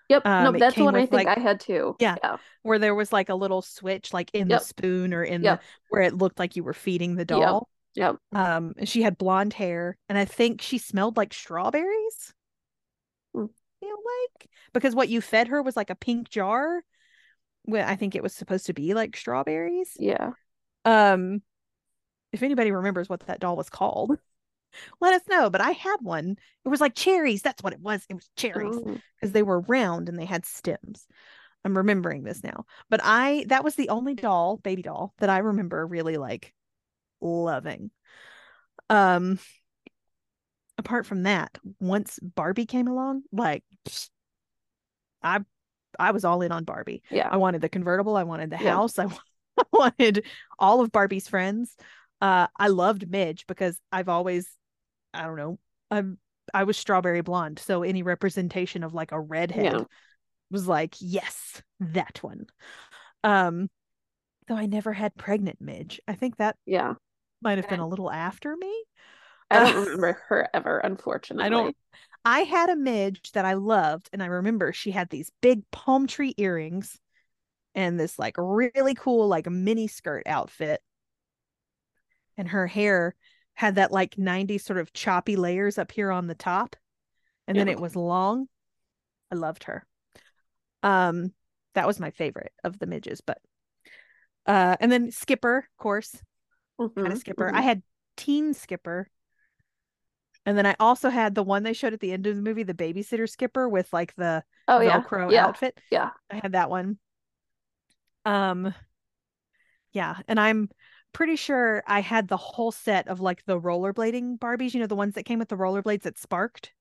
Yep. Um, no, that's one I think like, I had too. Yeah, yeah, Where there was like a little switch, like in yep. the spoon or in yep. the where it looked like you were feeding the doll. Yep. Um, and she had blonde hair, and I think she smelled like strawberries. Mm. Feel like because what you fed her was like a pink jar. Well, I think it was supposed to be like strawberries. Yeah. Um, if anybody remembers what that doll was called, let us know. But I had one. It was like cherries. That's what it was. It was cherries because oh. they were round and they had stems. I'm remembering this now. But I that was the only doll, baby doll, that I remember really like loving. Um apart from that, once Barbie came along, like I I was all in on Barbie. Yeah. I wanted the convertible, I wanted the yeah. house, I, I wanted all of Barbie's friends. Uh I loved Midge because I've always I don't know, I'm I was strawberry blonde, so any representation of like a redhead yeah. was like, yes, that one. Um though I never had pregnant Midge. I think that yeah might have been a little after me. I don't uh, remember her ever, unfortunately. I don't. I had a midge that I loved, and I remember she had these big palm tree earrings and this like really cool like mini skirt outfit. And her hair had that like 90s sort of choppy layers up here on the top. And then Yeah. it was long. I loved her. Um that was my favorite of the midges, but uh and then Skipper, of course, had a Mhm, skipper. mhm. I had teen skipper. And then I also had the one they showed at the end of the movie, the babysitter skipper with like the oh yeah, Velcro yeah, outfit. yeah. I had that one. Um yeah, and I'm pretty sure I had the whole set of like the rollerblading Barbies, you know, the ones that came with the rollerblades that sparked.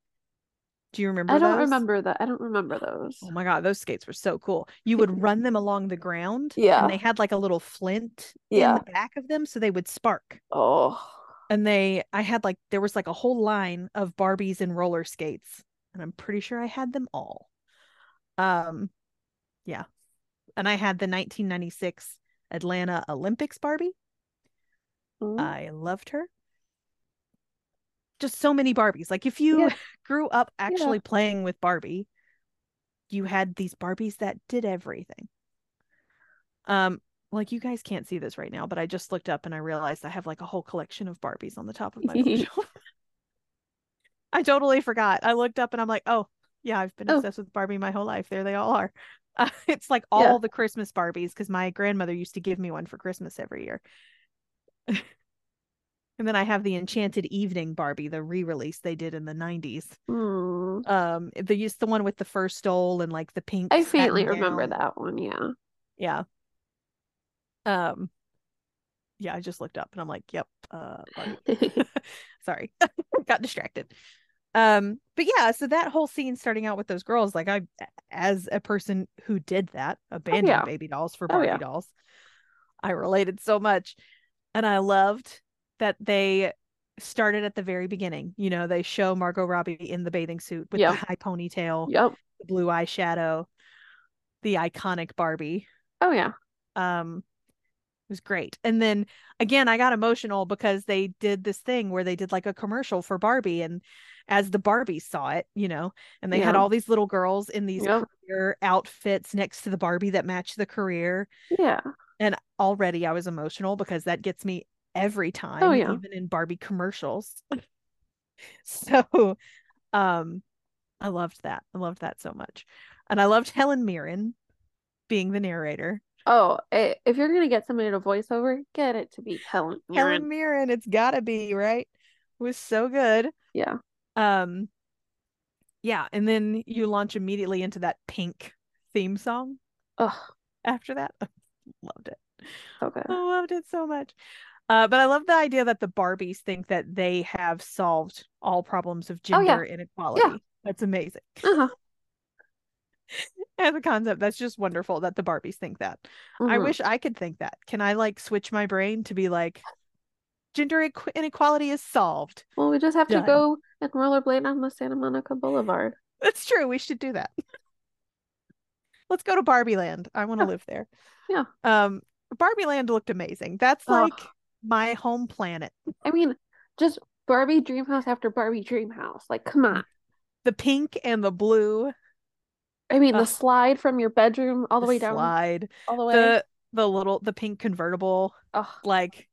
Do you remember I don't those? remember that. I don't remember those. Oh my God, those skates were so cool. You would run them along the ground Yeah. and they had like a little flint in Yeah. the back of them so they would spark. Oh, And they I had like there was like a whole line of Barbies and roller skates and I'm pretty sure I had them all. Um yeah. And I had the 1996 Atlanta Olympics Barbie. Mm. I loved her. Just so many Barbies. Like if you Yeah. grew up actually playing with Barbie, you had these Barbies that did everything. Um like you guys can't see this right now, but I just looked up and I realized I have like a whole collection of Barbies on the top of my bookshelf. I totally forgot. I looked up and I'm like, "Oh, yeah, I've been Oh. obsessed with Barbie my whole life. There they all are." Uh, it's like all Yeah. the Christmas Barbies because my grandmother used to give me one for Christmas every year. And then I have the Enchanted Evening Barbie, the re-release they did in the 90s. Mm. Um, the used the one with the fur stole and like the pink. I faintly remember gown. that one. Yeah. Yeah. Um. Yeah, I just looked up and I'm like, "Yep." Uh, Sorry, got distracted. Um, but yeah, so that whole scene starting out with those girls, like I, as a person who did that, abandoned yeah. baby dolls for Oh, Barbie yeah. dolls, I related so much, and I loved that they started at the very beginning. You know, they show Margot Robbie in the bathing suit with Yep. the high ponytail, Yep. the blue eyeshadow, the iconic Barbie Oh yeah. um it was great and then again i got emotional because they did this thing where they did like a commercial for barbie and as the barbies saw it you know and they had all these little girls in these Yep. career outfits next to the barbie that matched the career Yeah. and already i was emotional because that gets me every time Oh, yeah. even in barbie commercials so um i loved that i loved that so much and i loved helen mirren being the narrator Oh, eh, if you're gonna get somebody to voiceover, get it to be Helen Helen Mirren. Mirren, it's gotta be, right? It was so good. Yeah. Um yeah, and then you launch immediately into that pink theme song Oh, after that. Loved it. Okay. I loved it so much. Uh, but I love the idea that the Barbies think that they have solved all problems of Oh, yeah. gender inequality. That's amazing. Uh-huh. As a concept, that's just wonderful that the Barbies think that. I Mhm. wish I could think that. Can I like switch my brain to be like gender equ- inequality is solved? Well, we just have Done. to go and rollerblade on the Santa Monica Boulevard. That's true. We should do that. Let's go to Barbie Land. I want to Yeah. live there. Yeah. Um, Barbie Land looked amazing. That's Oh. My home planet. I mean, just Barbie Dream House after Barbie Dream House. Like, come on. The pink and the blue I mean, the slide from your bedroom all the, the way down, slide, all the way. the the little the pink convertible. oh, Like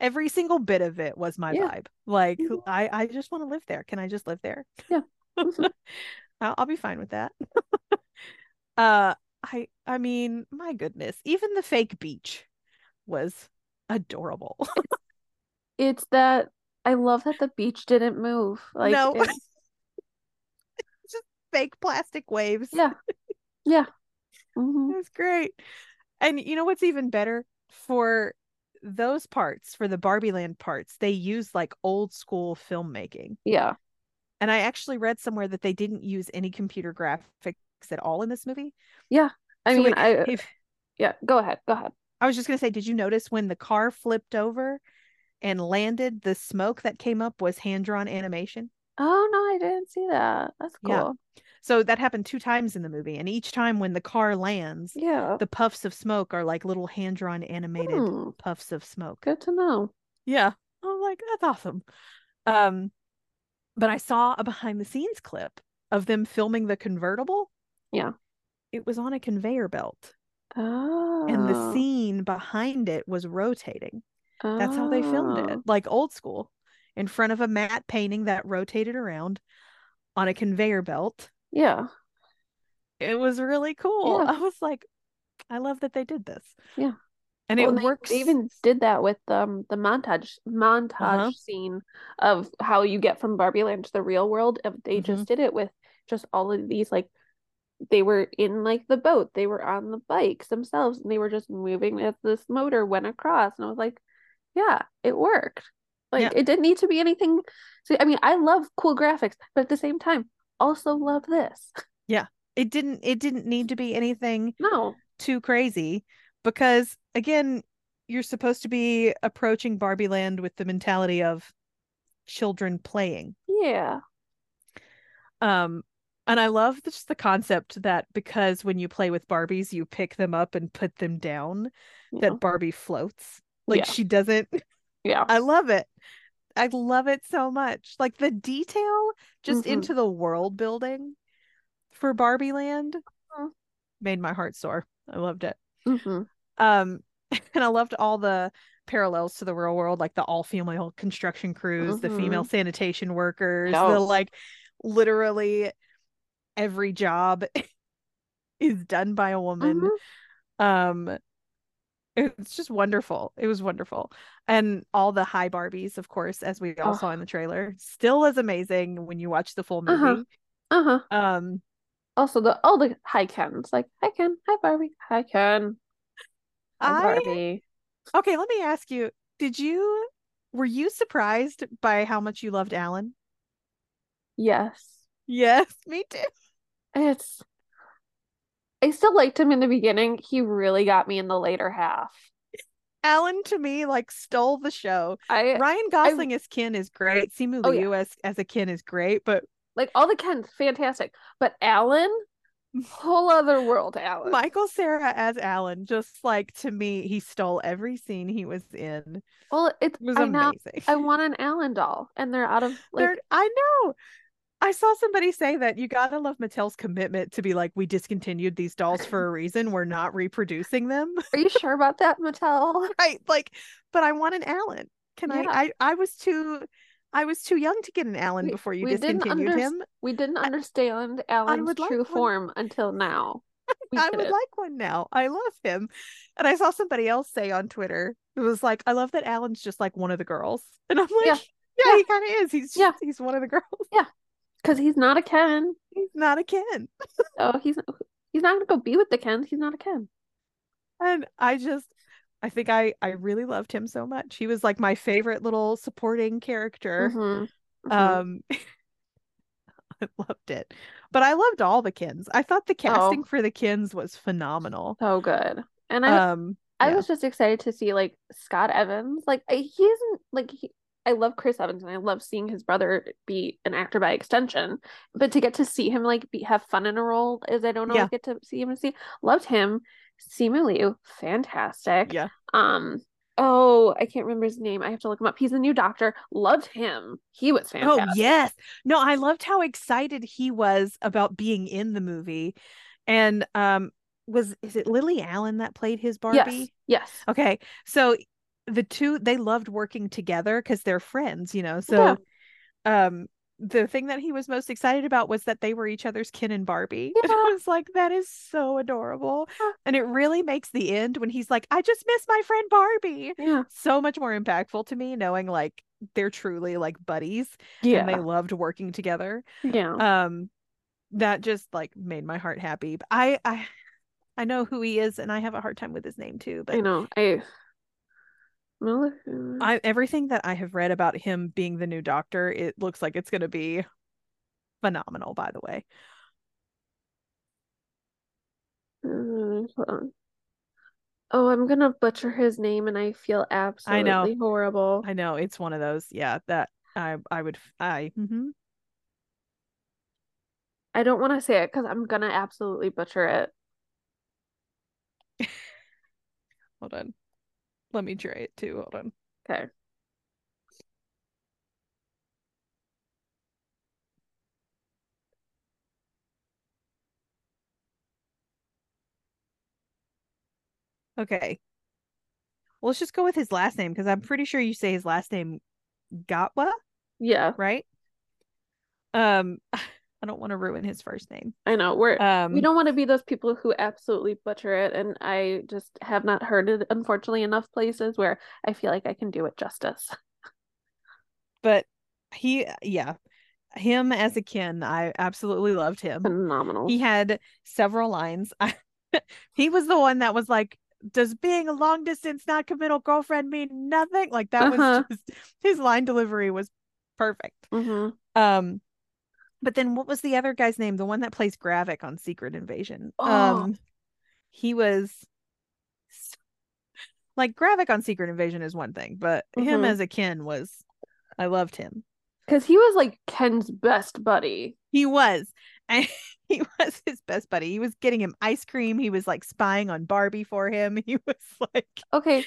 every single bit of it was my Yeah. vibe. Like Mhm. I I just want to live there. Can I just live there? Yeah. Mhm. I'll, I'll be fine with that. uh I I mean, my goodness, even the fake beach was adorable. it's that I love that the beach didn't move. Like, no. it- just fake plastic waves. yeah, yeah. Mhm. It was great. And you know what's even better? For those parts, for the Barbie Land parts, they use like old school filmmaking. Yeah. And I actually read somewhere that they didn't use any computer graphics at all in this movie. Yeah. I So mean, it- I if yeah. Go ahead. Go ahead. I was just gonna say, did you notice when the car flipped over and landed, the smoke that came up was hand drawn animation? Oh no, I didn't see that. That's Yeah. cool. So that happened two times in the movie, and each time when the car lands, Yeah. the puffs of smoke are like little hand drawn animated Hmm, puffs of smoke. good to know. Yeah. I'm like, that's awesome. Um, but I saw a behind the scenes clip of them filming the convertible. Yeah. It was on a conveyor belt. Oh. and the scene behind it was rotating. That's how they filmed it, Oh. like old school, in front of a matte painting that rotated around on a conveyor belt. Yeah. It was really cool. Yeah. I was like, I love that they did this. Yeah. And Well, it works. They even did that with um the montage montage Uh-huh. scene of how you get from Barbie Land to the real world. They Mm-hmm. just did it with just all of these like they were in like the boat, they were on the bikes themselves, and they were just moving as this motor went across. And I was like, yeah, it worked. Like Yeah. it didn't need to be anything. So I mean, I love cool graphics, but at the same time, also love this. Yeah. It didn't it didn't need to be anything No. too crazy because again, you're supposed to be approaching Barbie Land with the mentality of children playing. Yeah. Um and I love just the concept that because when you play with Barbies, you pick them up and put them down, Yeah. that Barbie floats. Like Yeah. she doesn't Yeah. I love it. I love it so much. Like the detail just Mhm. into the world building for Barbie Land Mhm. made my heart soar. I loved it. hmm Um and I loved all the parallels to the real world, like the all female construction crews, the female sanitation workers, the like literally every job is done by a woman. Mhm. Um it's just wonderful. It was wonderful. And all the high Barbies, of course, as we all Oh. saw in the trailer, still is amazing when you watch the full movie. Uh-huh. Uh-huh. Um Also the all the hi Kens, like hi Ken, hi Barbie, hi Ken, hi I Barbie. okay, let me ask you, did you were you surprised by how much you loved Alan? Yes. Yes, me too. It's I still liked him in the beginning. He really got me in the later half. Alan to me like stole the show. I Ryan Gosling as Ken is great. Simu Oh, yeah. Liu as as a Ken is great, but like all the Kens, fantastic. But Alan, whole other world, Alan. Michael Cera as Alan, just like to me, he stole every scene he was in. well, it's It was I amazing. I want an Alan doll, and they're out of like They're- I know. I saw somebody say that you gotta love Mattel's commitment to be like, we discontinued these dolls for a reason. We're not reproducing them. Are you sure about that, Mattel? right. Like, but I want an Alan. Can Yeah. I, I I was too I was too young to get an Alan We- before you discontinued underst- him. We didn't understand Alan's would true one. form until now. I would like one now. I love him. And I saw somebody else say on Twitter, it was like, I love that Alan's just like one of the girls. And I'm like, Yeah. yeah, Yeah. he kind of is. He's Yeah. he's one of the girls. Because he's not a Ken. He's not a Ken. Oh, he's he's not gonna go be with the Kens. He's not a Ken. And I just I think I I really loved him so much. He was like my favorite little supporting character. Mhm. Mhm. Um I loved it. But I loved all the Kens. I thought the casting for the Kens was phenomenal. so good. And I Um I yeah. was just excited to see like Scott Evans. Like he isn't like he, I love Chris Evans and I love seeing his brother be an actor by extension. But to get to see him like be have fun in a role is I don't Yeah. always get to see him and see loved him. Simu Liu, fantastic. yeah. Um oh I can't remember his name. I have to look him up. He's the new doctor. Loved him. He was fantastic. Oh yes. No, I loved how excited he was about being in the movie. And um was is it Lily Allen that played his Yes. Barbie? Yes. Okay. So the two they loved working together because they're friends, you know. So um the thing that he was most excited about was that they were each other's Ken and Barbie. And I was like, that is so adorable. Yeah. And it really makes the end when he's like, I just miss my friend Barbie. Yeah. So much more impactful to me knowing like they're truly like buddies Yeah. and they loved working together. yeah. Um that just like made my heart happy. But I I I know who he is and I have a hard time with his name too, but I know. I I everything that I have read about him being the new doctor, it looks like it's going to be phenomenal. By the way, hold. Oh, I'm gonna butcher his name and I feel I know. absolutely horrible. I know it's one of those. Yeah, that I I would I mhm. I don't want to say it because I'm gonna absolutely butcher it. hold on. Let me try it too. Hold on. Okay. Okay. Well, let's just go with his last name because I'm pretty sure you say his last name Gatwa, Yeah, right? Um, I don't want to ruin his first name. I know. We're Um, we don't want to be those people who absolutely butcher it, and I just have not heard it, unfortunately, enough places where I feel like I can do it justice. but he, yeah, him as a Ken, I absolutely loved him. Phenomenal. He had several lines. he was the one that was like, "Does being a long distance not committal girlfriend mean nothing?" Like that Uh-huh. was just his line delivery was perfect. hmm Um, but then what was the other guy's name? The one that plays Gravik on Secret Invasion. Oh. Um, he was like Gravik on Secret Invasion is one thing, but him Mhm. as a Ken was, I loved him. Because he was like Ken's best buddy. He was. And he was his best buddy. He was getting him ice cream. He was like spying on Barbie for him. He was like, Okay,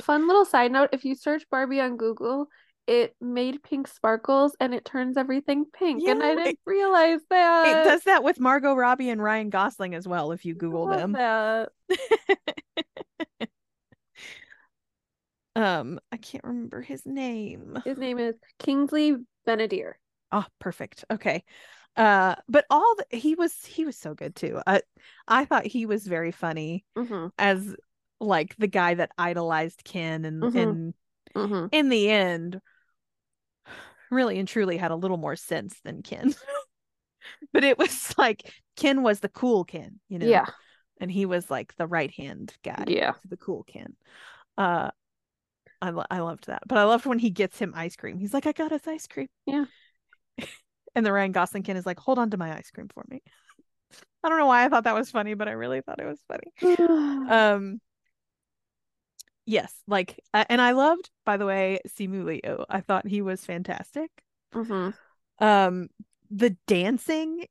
fun little side note: if you search Barbie on Google, it made pink sparkles and it turns everything pink, and I didn't it- realize that. it does that with Margot Robbie and Ryan Gosling as well, if you Google them. that. Um, I can't remember his name. His name is Kingsley Ben-Adir. Oh, perfect. Okay. Uh, but all the, he was he was so good too. I I thought he was very funny hmm as like the guy that idolized Ken and Mhm. and hmm in the end really and truly had a little more sense than Ken. but it was like Ken was the cool Ken, you know. Yeah, And he was like the right hand guy yeah. to the cool Ken. Uh I lo- I loved that. But I loved when he gets him ice cream. He's like, I got us ice cream. Yeah. and the Ryan Gosling Ken is like, hold on to my ice cream for me. I don't know why I thought that was funny, but I really thought it was funny. Um yes, like uh, and I loved, by the way, Simu Liu. I thought he was fantastic. hmm Um the dancing,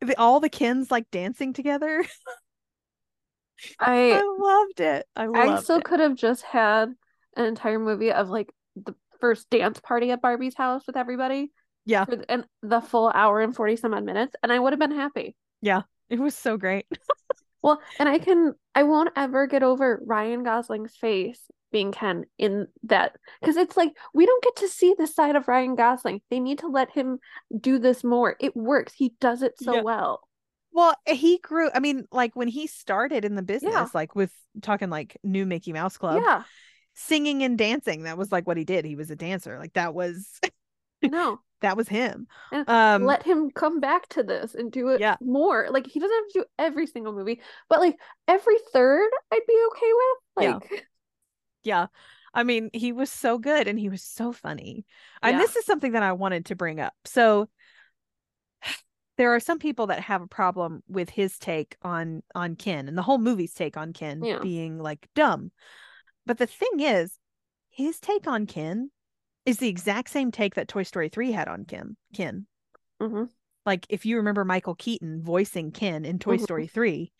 the, all the Kens like dancing together. I I loved it. I I loved still it. could have just had an entire movie of like the first dance party at Barbie's house with everybody. Yeah. For and the full hour and 40 some odd minutes, and I would have been happy. Yeah it was so great. Well, and I can, I won't ever get over Ryan Gosling's face being Ken in that because it's like we don't get to see the side of Ryan Gosling. They need to let him do this more. It works. He does it so Yeah. well. Well, eh, he grew. I mean, like when he started in the business, Yeah. like with talking like new Mickey Mouse Club, Yeah, singing and dancing. That was like what he did. He was a dancer. Like that was know. That was him. And Um, let him come back to this and do it Yeah. more. Like he doesn't have to do every single movie, but like every third, I'd be okay with. Yeah. Like, yeah. I mean, he was so good and he was so funny. And Yeah. this is something that I wanted to bring up. So there are some people that have a problem with his take on on Ken and the whole movie's take on Ken Yeah. being like dumb. But the thing is, his take on Ken is the exact same take that Toy Story 3 had on Ken. Ken. mhm. Like if you remember Michael Keaton voicing Ken in Toy Mhm. Story 3,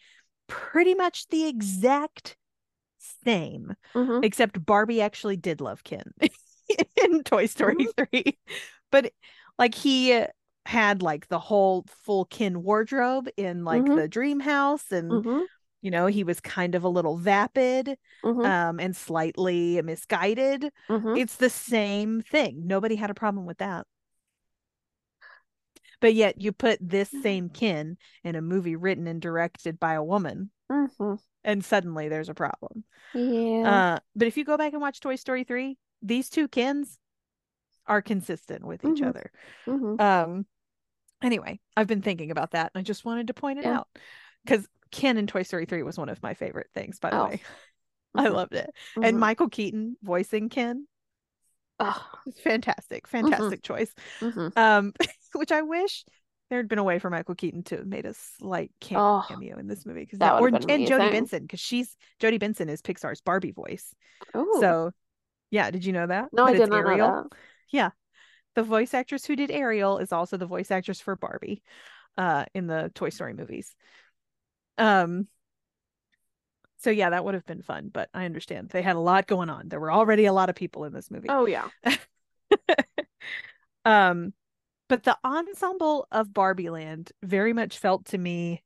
pretty much the exact same, Mhm. except Barbie actually did love Ken in Toy Story 3. But like he had like the whole full Ken wardrobe in like Mhm. the dream house and Mhm. You know he was kind of a little vapid Mhm. um and slightly misguided Mhm. it's the same thing nobody had a problem with that but yet you put this same Ken in a movie written and directed by a woman Mhm. and suddenly there's a problem Yeah. uh but if you go back and watch toy story 3 these two Kens are consistent with each Mhm. other Mhm. um anyway i've been thinking about that and i just wanted to point it Yeah. out because ken in toy story 3 was one of my favorite things by the Oh. way i Mhm. loved it Mhm. and michael keaton voicing ken is fantastic fantastic choice Mhm. um which i wish there had been a way for michael keaton to have made a slight Oh, cameo in this movie because that or would've been and jodi benson because she's jodi benson is pixar's barbie voice Ooh. so yeah did you know that no, I did not Ariel? know that. yeah the voice actress who did ariel is also the voice actress for barbie uh in the toy story movies um so yeah that would have been fun but i understand they had a lot going on there were already a lot of people in this movie Oh yeah. um but the ensemble of barbie land very much felt to me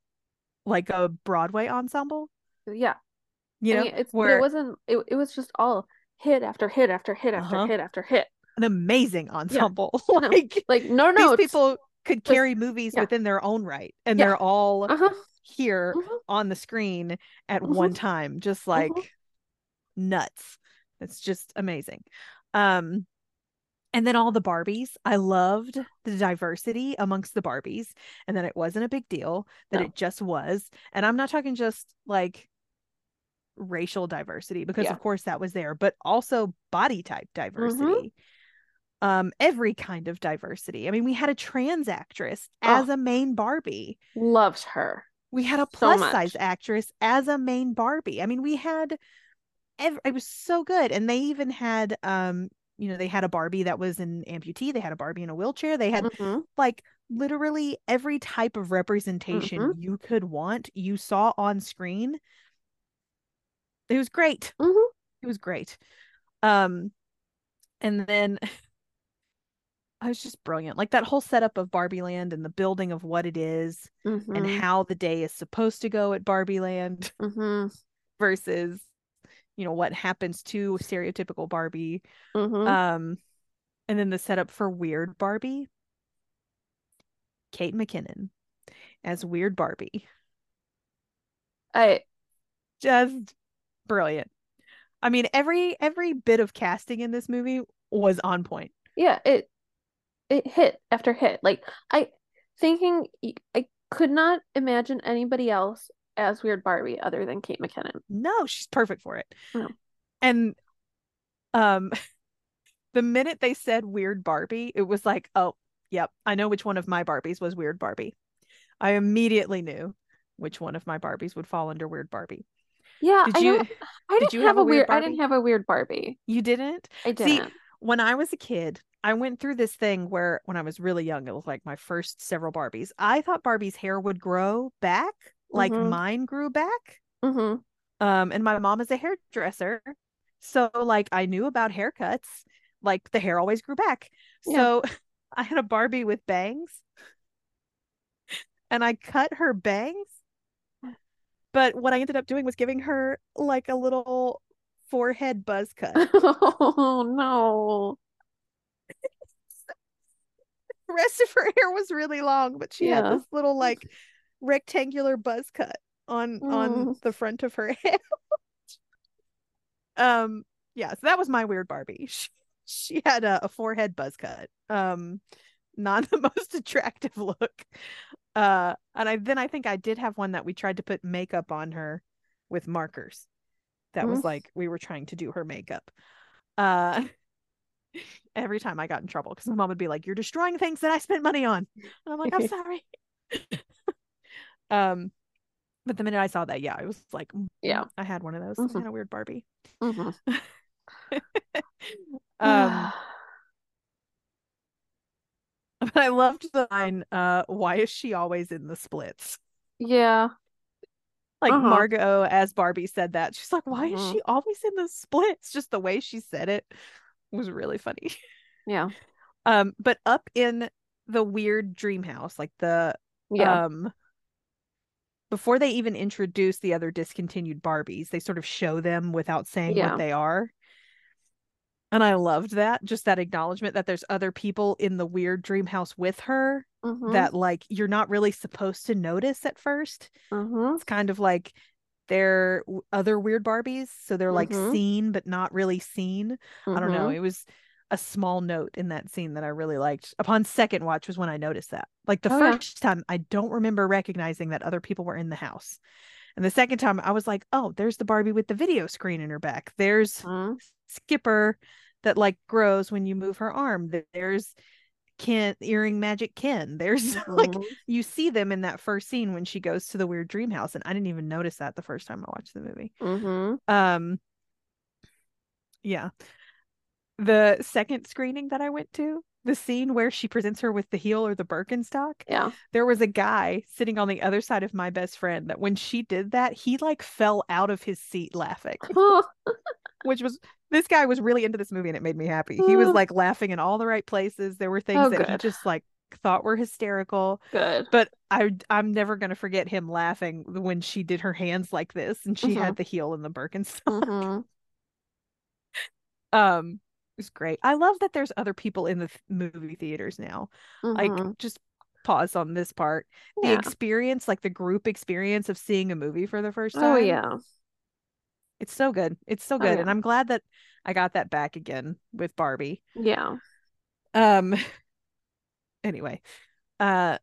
like a broadway ensemble Yeah. You I know, mean, it's where it wasn't. It it was just all hit after hit after hit after Uh-huh. hit after hit. an amazing ensemble. No, like Like no, no, these people could just- carry movies yeah. within their own right, and Yeah. they're all Uh-huh. Here mhm, on the screen at Mhm. one time, just like nuts. It's just amazing. Um, and then all the Barbies, I loved the diversity amongst the Barbies, and that it wasn't a big deal, that No. it just was. And I'm not talking just like racial diversity, because Yeah. of course that was there, but also body type diversity. Um, every kind of diversity. I mean, we had a trans actress as Oh. a main Barbie. Loves her. We had a plus much. size actress as a main Barbie. I mean, we had ev- it was so good. And they even had um, you know, they had a Barbie that was an amputee, they had a Barbie in a wheelchair, they had Mhm. like literally every type of representation Mm-hmm. you could want, you saw on screen. It was great. Mhm. It was great. Um, and then I was just brilliant. Like that whole setup of Barbie Land and the building of what it is and Mhm. how the day is supposed to go at Barbie Land Mhm. versus, you know, what happens to stereotypical Barbie. Mhm. Um, and then the setup for Weird Barbie. Kate McKinnon as Weird Barbie. I Just brilliant. I mean, every every bit of casting in this movie was on point. yeah, it it hit after hit. Like I thinking I could not imagine anybody else as Weird Barbie other than Kate McKinnon. No, she's perfect for it. No. And um the minute they said weird Barbie, it was like, oh, yep, I know which one of my Barbies was weird Barbie. I immediately knew which one of my Barbies would fall under weird Barbie. Yeah, Did I you don't- I didn't you have, have a weird weird I didn't have a weird Barbie. you didn't? I didn't. When I was a kid, I went through this thing where when I was really young, it was like my first several Barbies. I thought Barbie's hair would grow back like Mhm. mine grew back. Mhm. Um, and my mom is a hairdresser. So like I knew about haircuts. Like the hair always grew back. Yeah. So I had a Barbie with bangs. And I cut her bangs. But what I ended up doing was giving her like a little forehead buzz cut. oh no. the rest of her hair was really long, but she had this little like rectangular buzz cut on on Mm. the front of her head. um yeah, so that was my weird Barbie. She, she had a, a forehead buzz cut. Um not the most attractive look. Uh and I then I think I did have one that we tried to put makeup on her with markers. That was Mm. like we were trying to do her makeup. Uh every time I got in trouble because my mom would be like, You're destroying things that I spent money on. And I'm like, I'm sorry. um, but the minute I saw that, yeah, I was like, mm, Yeah. I had one of those. Mhm. I had a weird Barbie. Mhm. um, but I loved the line, uh, why is she always in the splits? yeah. Like Uh-huh. Margot as Barbie said that. She's like, Why is Mhm. she always in the splits? Just the way she said it was really funny. Yeah. Um, but up in the weird dream house, like the Yeah. um before they even introduce the other discontinued Barbies, they sort of show them without saying Yeah. what they are. And I loved that, just that acknowledgement that there's other people in the weird dream house with her Mhm. that like you're not really supposed to notice at first. Mhm. It's kind of like they're other weird Barbies, so they're like Mhm. seen but not really seen. I don't know. Mhm. It was a small note in that scene that I really liked. Upon second watch was when I noticed that. Like the Oh, yeah. first time, I don't remember recognizing that other people were in the house. And the second time, I was like, oh, there's the Barbie with the video screen in her back. There's Mhm. Skipper that like grows when you move her arm. There's Ken, earring magic Ken. There's like, Mhm. you see them in that first scene when she goes to the weird dream house. And I didn't even notice that the first time I watched the movie. Mhm. Um, yeah. The second screening that I went to, the scene where she presents her with the heel or the Birkenstock, Yeah. there was a guy sitting on the other side of my best friend that when she did that, he like fell out of his seat laughing, which was this guy was really into this movie and it made me happy. He was Oh. like laughing in all the right places. There were things Oh, that he just like thought were hysterical. Good. But I I'm never gonna forget him laughing when she did her hands like this and she Mhm. had the heel and the Birkenstock. hmm Um, was great. I love that there's other people in the th- movie theaters now. Like, Mhm. just pause on this part. The experience, like the group experience of seeing a movie for the first time. Oh yeah. It's so good. It's so Oh, good. yeah. And I'm glad that I got that back again with Barbie. Yeah. Um anyway. Uh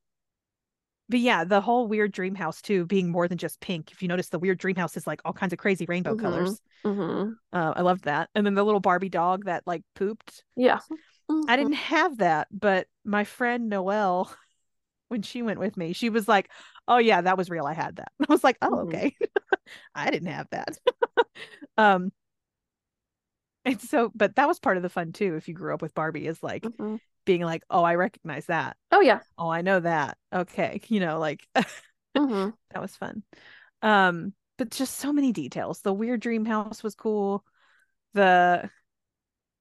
but yeah, the whole weird dream house too being more than just pink. If you notice the weird dream house is like all kinds of crazy rainbow Mhm. colors. hmm Uh I loved that. And then the little Barbie dog that like pooped. Yeah. I Mhm. didn't have that, but my friend Noelle when she went with me, she was like, "Oh yeah, that was real. I had that." I was like, "Oh, Mhm. okay." I didn't have that. um and so but that was part of the fun too if you grew up with Barbie is like Mhm. Being like, "Oh, I recognize that. Oh yeah. Oh, I know that." Okay, you know, like hmm that was fun. Um but just so many details. The weird dream house was cool. The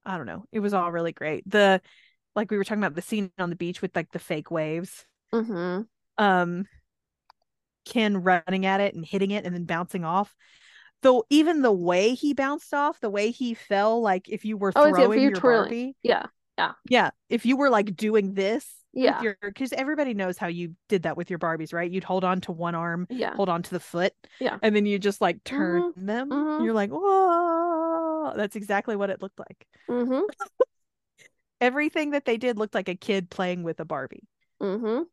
I don't know. It was all really great. The like we were talking about the scene on the beach with like the fake waves. hmm um Ken running at it and hitting it and then bouncing off. Though even the way he bounced off, the way he fell, like if you were Oh, throwing you're your twirling. Barbie, Yeah. Yeah, Yeah. if you were like doing this Yeah. your, because everybody knows how you did that with your Barbies, right? You'd hold on to one arm, Yeah. hold on to the foot, Yeah. and then you just like turn them. mhm. You're like, whoa! That's exactly what it looked like. hmm Everything that they did looked like a kid playing with a Barbie. hmm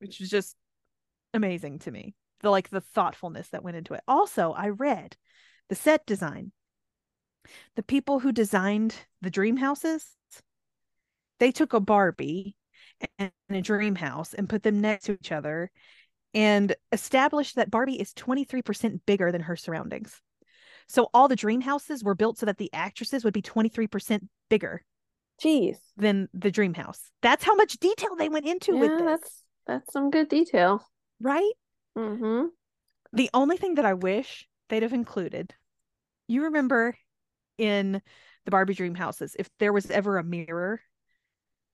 which was just amazing to me. The like the thoughtfulness that went into it. Also, I read the set design. The people who designed the dream houses, they took a Barbie and a dream house and put them next to each other and established that Barbie is 23% bigger than her surroundings. So all the dream houses were built so that the actresses would be 23% bigger Jeez. than the dream house. That's how much detail they went into with Yeah, this, that's that's some good detail. right? Mm-hmm. The only thing that I wish they'd have included, you remember in the Barbie dream houses, if there was ever a mirror,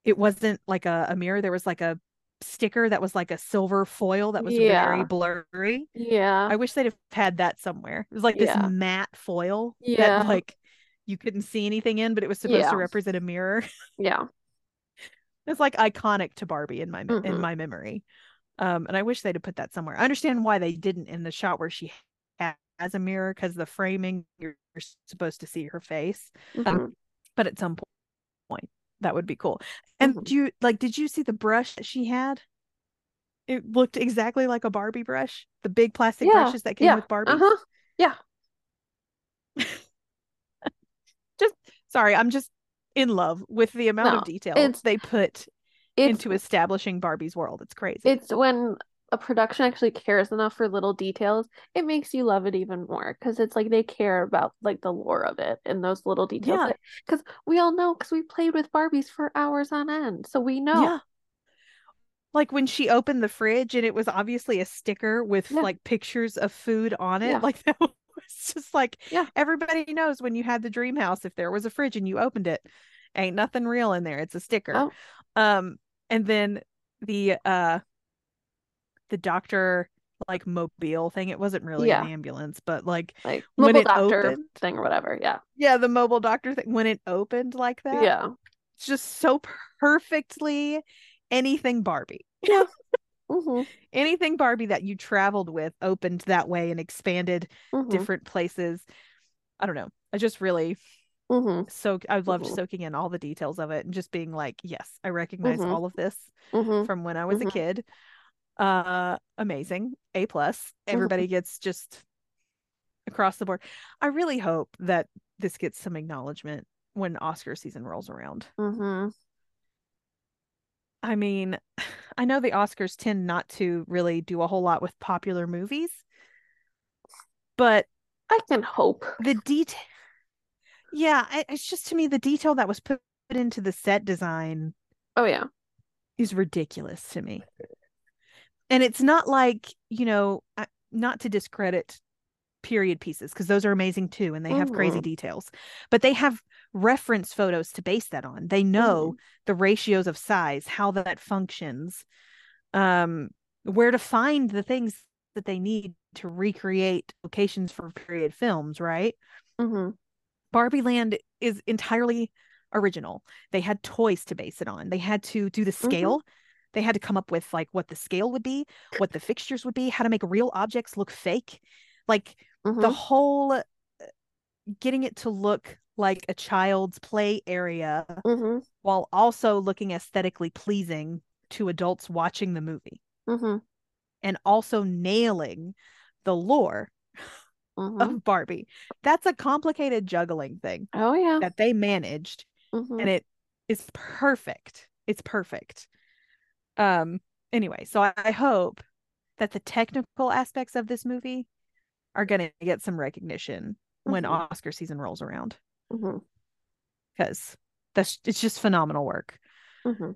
it wasn't like a, a mirror, there was like a sticker that was like a silver foil that was Yeah. very blurry. Yeah. I wish they'd have had that somewhere. It was like this Yeah. matte foil Yeah. that like you couldn't see anything in, but it was supposed Yeah. to represent a mirror. yeah. it's like iconic to Barbie in my in Mhm. my memory. Um, and I wish they'd have put that somewhere. I understand why they didn't in the shot where she has a mirror because the framing you're, supposed to see her face. Mhm. But at some point, that would be cool. And Mhm. do you like? Did you see the brush that she had? It looked exactly like a Barbie brush. The big plastic Yeah, brushes that came yeah, with Barbie. Uh-huh. Yeah. Just sorry, I'm just in love with the amount No, of detail they put into establishing Barbie's world. It's crazy. it's when a production actually cares enough for little details, it makes you love it even more because it's like they care about like the lore of it and those little details. Yeah. Because we all know because we played with Barbies for hours on end, so we know. Yeah. Like when she opened the fridge and it was obviously a sticker with Yeah. like pictures of food on it. Yeah. Like that was just like Yeah. everybody knows when you had the dream house, if there was a fridge and you opened it, ain't nothing real in there. It's a sticker. Oh. Um, and then the uh the doctor like mobile thing, it wasn't really Yeah. an ambulance, but like Like When it doctor opened- thing or whatever. Yeah. yeah, the mobile doctor thing when it opened like that. Yeah. It's just so perfectly anything Barbie. hmm anything Barbie that you traveled with opened that way and expanded hmm different places. I don't know. I just really hmm soak I loved Mhm. soaking in all the details of it and just being like, yes, I recognize Mhm. all of this hmm from when I was a kid. Uh amazing. A plus. Mm-hmm. Everybody gets just across the board. I really hope that this gets some acknowledgement when Oscar season rolls around. hmm I mean, I know the Oscars tend not to really do a whole lot with popular movies, but I can hope. the detail, yeah, it's just to me the detail that was put into the set design Oh yeah. is ridiculous to me. And it's not like, you know, not to discredit period pieces because those are amazing too and they have crazy details, but they have reference photos to base that on. They know mm-hmm. the ratios of size, how that functions, um, where to find the things that they need to recreate locations for period films, right? Mm-hmm. Barbie Land is entirely original. They had toys to base it on. They had to do the mm-hmm. scale. Mm-hmm. They had to come up with like what the scale would be, what the fixtures would be, how to make real objects look fake. Like mm-hmm. the whole uh, getting it to look like a child's play area mm-hmm. while also looking aesthetically pleasing to adults watching the movie. Mm-hmm. And also nailing the lore mm-hmm. of Barbie. That's a complicated juggling thing. Oh yeah. That they managed mm-hmm. and it is perfect. It's perfect. Um anyway, so I, I hope that the technical aspects of this movie are going to get some recognition when Mm-hmm. Oscar season rolls around because that's it's just phenomenal work. Mhm.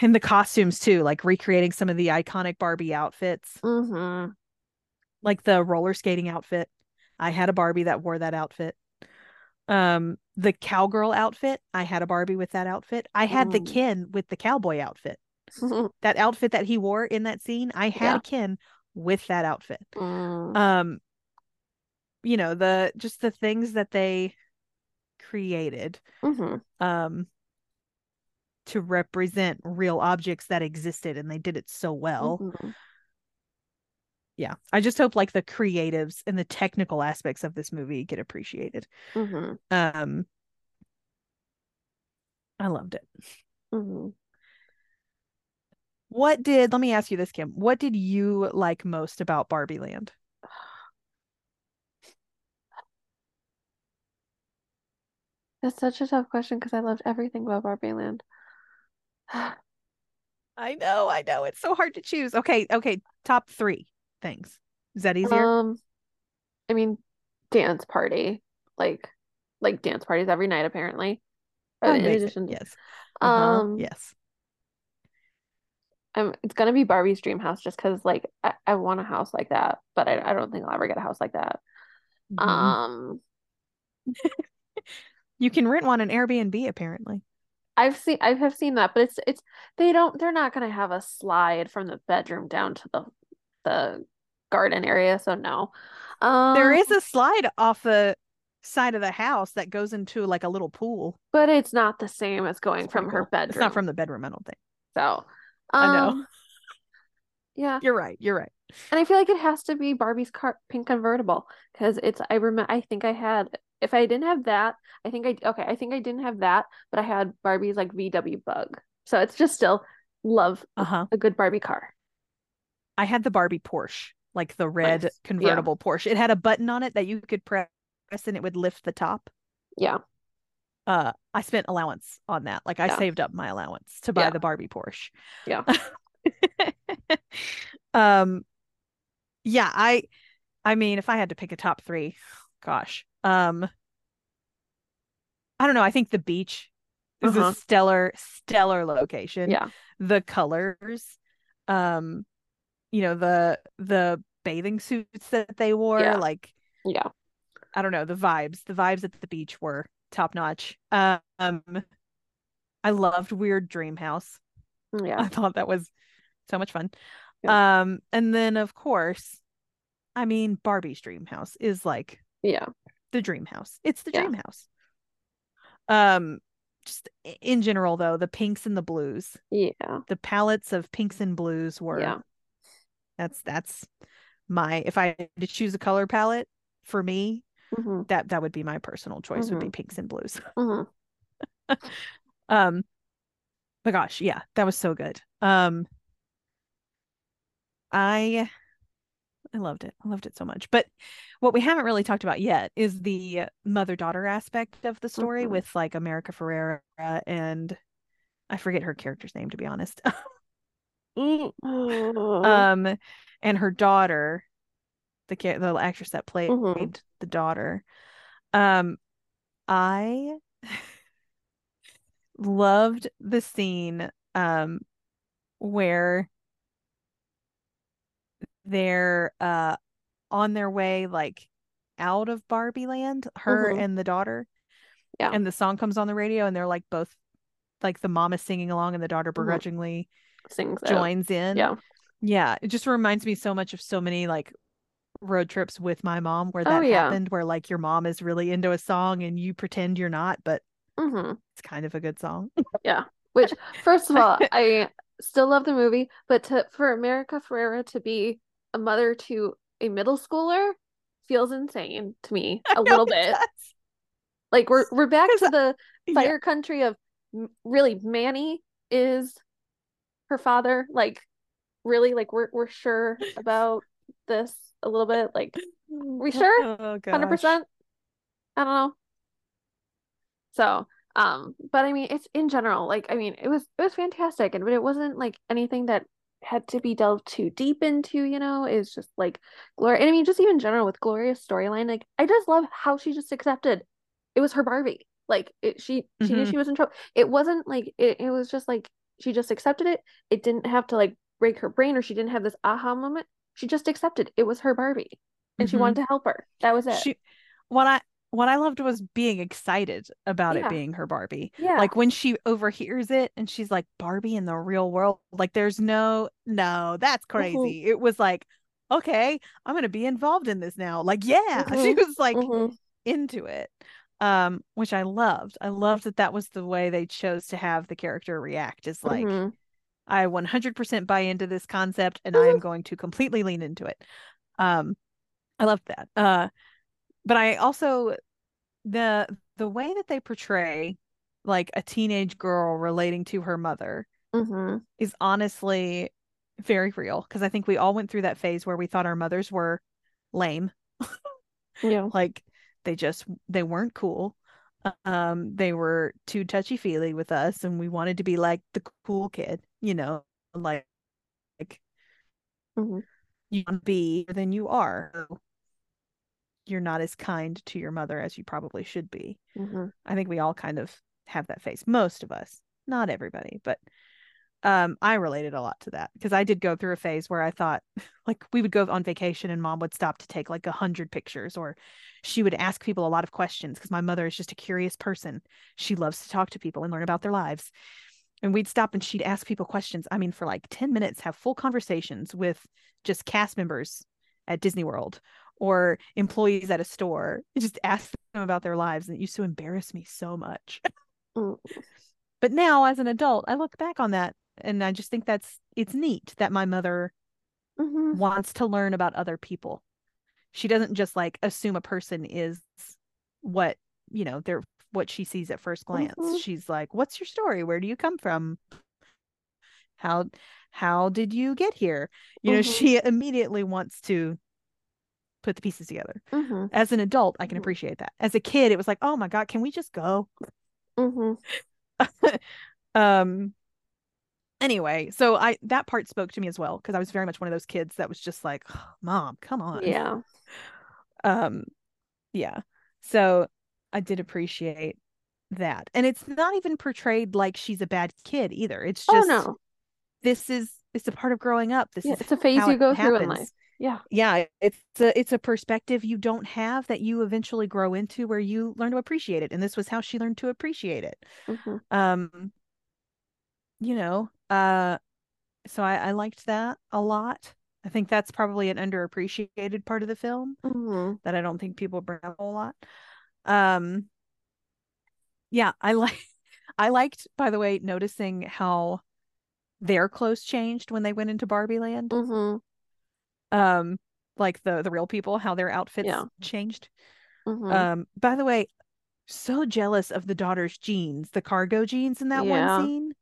And the costumes too, like recreating some of the iconic Barbie outfits, Mhm. like the roller skating outfit. I had a Barbie that wore that outfit. Um, the cowgirl outfit, I had a Barbie with that outfit. I had the Mm. Ken with the cowboy outfit. That outfit that he wore in that scene, I had Yeah. a Ken with that outfit. Mm. Um, you know, the just the things that they created Mhm. um to represent real objects that existed and they did it so well. Mhm. Yeah. I just hope like the creatives and the technical aspects of this movie get appreciated. Mhm. Um I loved it. What did let me ask you this, Kim. What did you like most about Barbie Land? That's such a tough question because I loved everything about Barbie Land. I know, I know. It's so hard to choose. Okay, okay. Top three things. Is that easier? Um, I mean, dance party, like, like dance parties every night apparently. That in addition, yes. Uh-huh, um, yes. Um, it's gonna be Barbie's dream house just because, like, I, I want a house like that, but I, I don't think I'll ever get a house like that. Mhm. Um, you can rent one on Airbnb apparently. I've seen I have seen that, but it's it's they don't they're not gonna have a slide from the bedroom down to the the garden area, so no. Um, there is a slide off the side of the house that goes into like a little pool. but it's not the same as going It's from her cool. bedroom. It's not from the bedroom, I don't think. so. I know. um, Yeah, You're right. You're right. and I feel like it has to be Barbie's car pink convertible because it's I remember I think I had if I didn't have that I think I okay I think I didn't have that but I had Barbie's like VW Bug so it's just still love a- Uh-huh. a good Barbie car. I had the Barbie Porsche, like the red Nice. Yeah. convertible Porsche. It had a button on it that you could press and it would lift the top. Yeah. Uh I spent allowance on that. Like I Yeah. saved up my allowance to buy Yeah. the Barbie Porsche. Yeah. um yeah, I I mean if I had to pick a top 3, gosh. Um I don't know, I think the beach is Uh-huh. a stellar stellar location. Yeah. The colors um you know the the bathing suits that they wore Yeah. like Yeah. I don't know the vibes the vibes at the beach were top notch um I loved Weird Dream House Yeah. I thought that was so much fun. Um, and then of course, I mean, Barbie's dream house is like Yeah. the dream house. It's the Yeah. dream house. Um, just in general though, the pinks and the blues, Yeah. the palettes of pinks and blues were Yeah. that's that's my if I had to choose a color palette for me, hmm that that would be my personal choice would be Mhm. pinks and blues. hmm Um, but gosh, yeah, that was so good. Um, I I loved it. I loved it so much. But what we haven't really talked about yet is the mother-daughter aspect of the story Mhm. with like America Ferrera and I forget her character's name to be honest. Um and her daughter, the the actress that played Mhm. The daughter. Um I loved the scene um where they're uh on their way like out of Barbie land, her Mhm. and the daughter, Yeah. And the song comes on the radio and they're like both like the mom is singing along and the daughter Mm-hmm. begrudgingly Sings out. joins in. Yeah. Yeah. It just reminds me so much of so many like road trips with my mom where Oh, that yeah. happened, where like your mom is really into a song and you pretend you're not, but hmm it's kind of a good song. Yeah. Which, first of all, I still love the movie, but to for America Ferrera to be a mother to a middle schooler feels insane to me a little bit. does. Like we're we're back to the Yeah. fire country of really Manny is her father. Like really, like we're we're sure about this a little bit. Like we sure? Oh hundred gosh. percent. I don't know. So, um, but I mean, it's in general, like, I mean, it was it was fantastic, and but it wasn't like anything that had to be delved too deep into, you know. It's just like Gloria, and I mean, just even general with Gloria's storyline, like, I just love how she just accepted it was her Barbie. Like, it, she she knew Mhm. she was in trouble. It wasn't like it. It was just like she just accepted it. It didn't have to like break her brain, or she didn't have this aha moment. She just accepted it was her Barbie, and she Mhm. wanted to help her. That was it. She what I what I loved was being excited about Yeah. it being her Barbie. Yeah. Like when she overhears it and she's like Barbie in the real world. Like there's no no, that's Mm-hmm. crazy. It was like okay, I'm going to be involved in this now. Like yeah, she Mhm. was like Mhm. into it. Um which I loved. I loved that that was the way they chose to have the character react is like Mhm. I 100% buy into this concept and I am going to completely lean into it. Um I loved that. Uh but I also the the way that they portray like a teenage girl relating to her mother Mhm. is honestly very real because I think we all went through that phase where we thought our mothers were lame Yeah. like they just they weren't cool um they were too touchy feely with us and we wanted to be like the cool kid you know like like Mhm. you want to be than you are So you're not as kind to your mother as you probably should be Mhm. i think we all kind of have that face most of us not everybody but um i related a lot to that because i did go through a phase where i thought like we would go on vacation and mom would stop to take like a hundred pictures or she would ask people a lot of questions because my mother is just a curious person. She loves to talk to people and learn about their lives. And we'd stop and she'd ask people questions i mean for like 10 minutes have full conversations with just cast members at disney world or employees at a store just ask them about their lives and it used to embarrass me so much. Mm. but now as an adult i look back on that and i just think that's it's neat that my mother Mhm. wants to learn about other people she doesn't just like assume a person is what you know they're what she sees at first glance Mhm. she's like what's your story where do you come from how how did you get here you know Mhm. she immediately wants to put the pieces together Mhm. as an adult i can Mhm. appreciate that as a kid it was like oh my god can we just go Mhm. um anyway so i that part spoke to me as well because i was very much one of those kids that was just like mom come on Yeah. um yeah so i did appreciate that and it's not even portrayed like she's a bad kid either it's Oh just no. this is it's a part of growing up this Yeah, is it's a phase you go through in life. Yeah. yeah it's a it's a perspective you don't have that you eventually grow into where you learn to appreciate it and this was how she learned to appreciate it Mhm. um you know uh so I, I liked that a lot i think that's probably an underappreciated part of the film Mhm. that i don't think people bring up a whole lot um yeah i like i liked by the way noticing how their clothes changed when they went into barbie land Mhm. um like the the real people how their outfits Yeah. changed Mhm. um by the way so jealous of the daughter's jeans the cargo jeans in that Yeah. one scene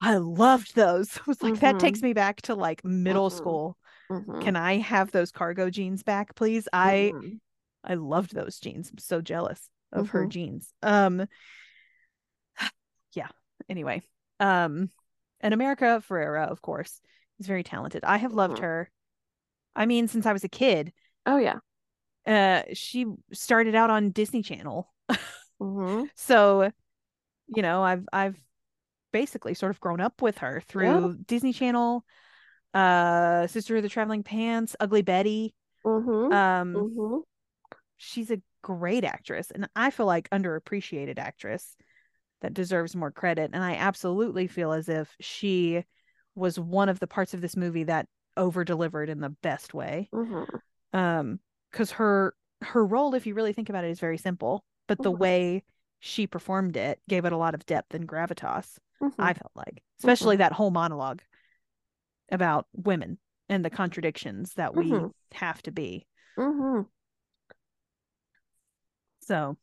i loved those I was like that takes Mhm. me back to like middle Mhm. school Mhm. can i have those cargo jeans back please i Mhm. i loved those jeans i'm so jealous of her Mhm. jeans um yeah anyway um and america ferrera of course is very talented i have loved her i mean since i was a kid Oh yeah. uh she started out on disney channel so you know i've i've basically sort of grown up with her through disney channel uh sister of the traveling pants ugly betty Mhm. um Mhm. she's a great actress and I feel like underappreciated actress that deserves more credit. And I absolutely feel as if she was one of the parts of this movie that over delivered in the best way. Mm-hmm. Um, because her her role, if you really think about it, is very simple, but the Mhm. way she performed it gave it a lot of depth and gravitas. Mhm. I felt like, especially that whole monologue about women and the contradictions that we Mhm. have to be. Mhm. So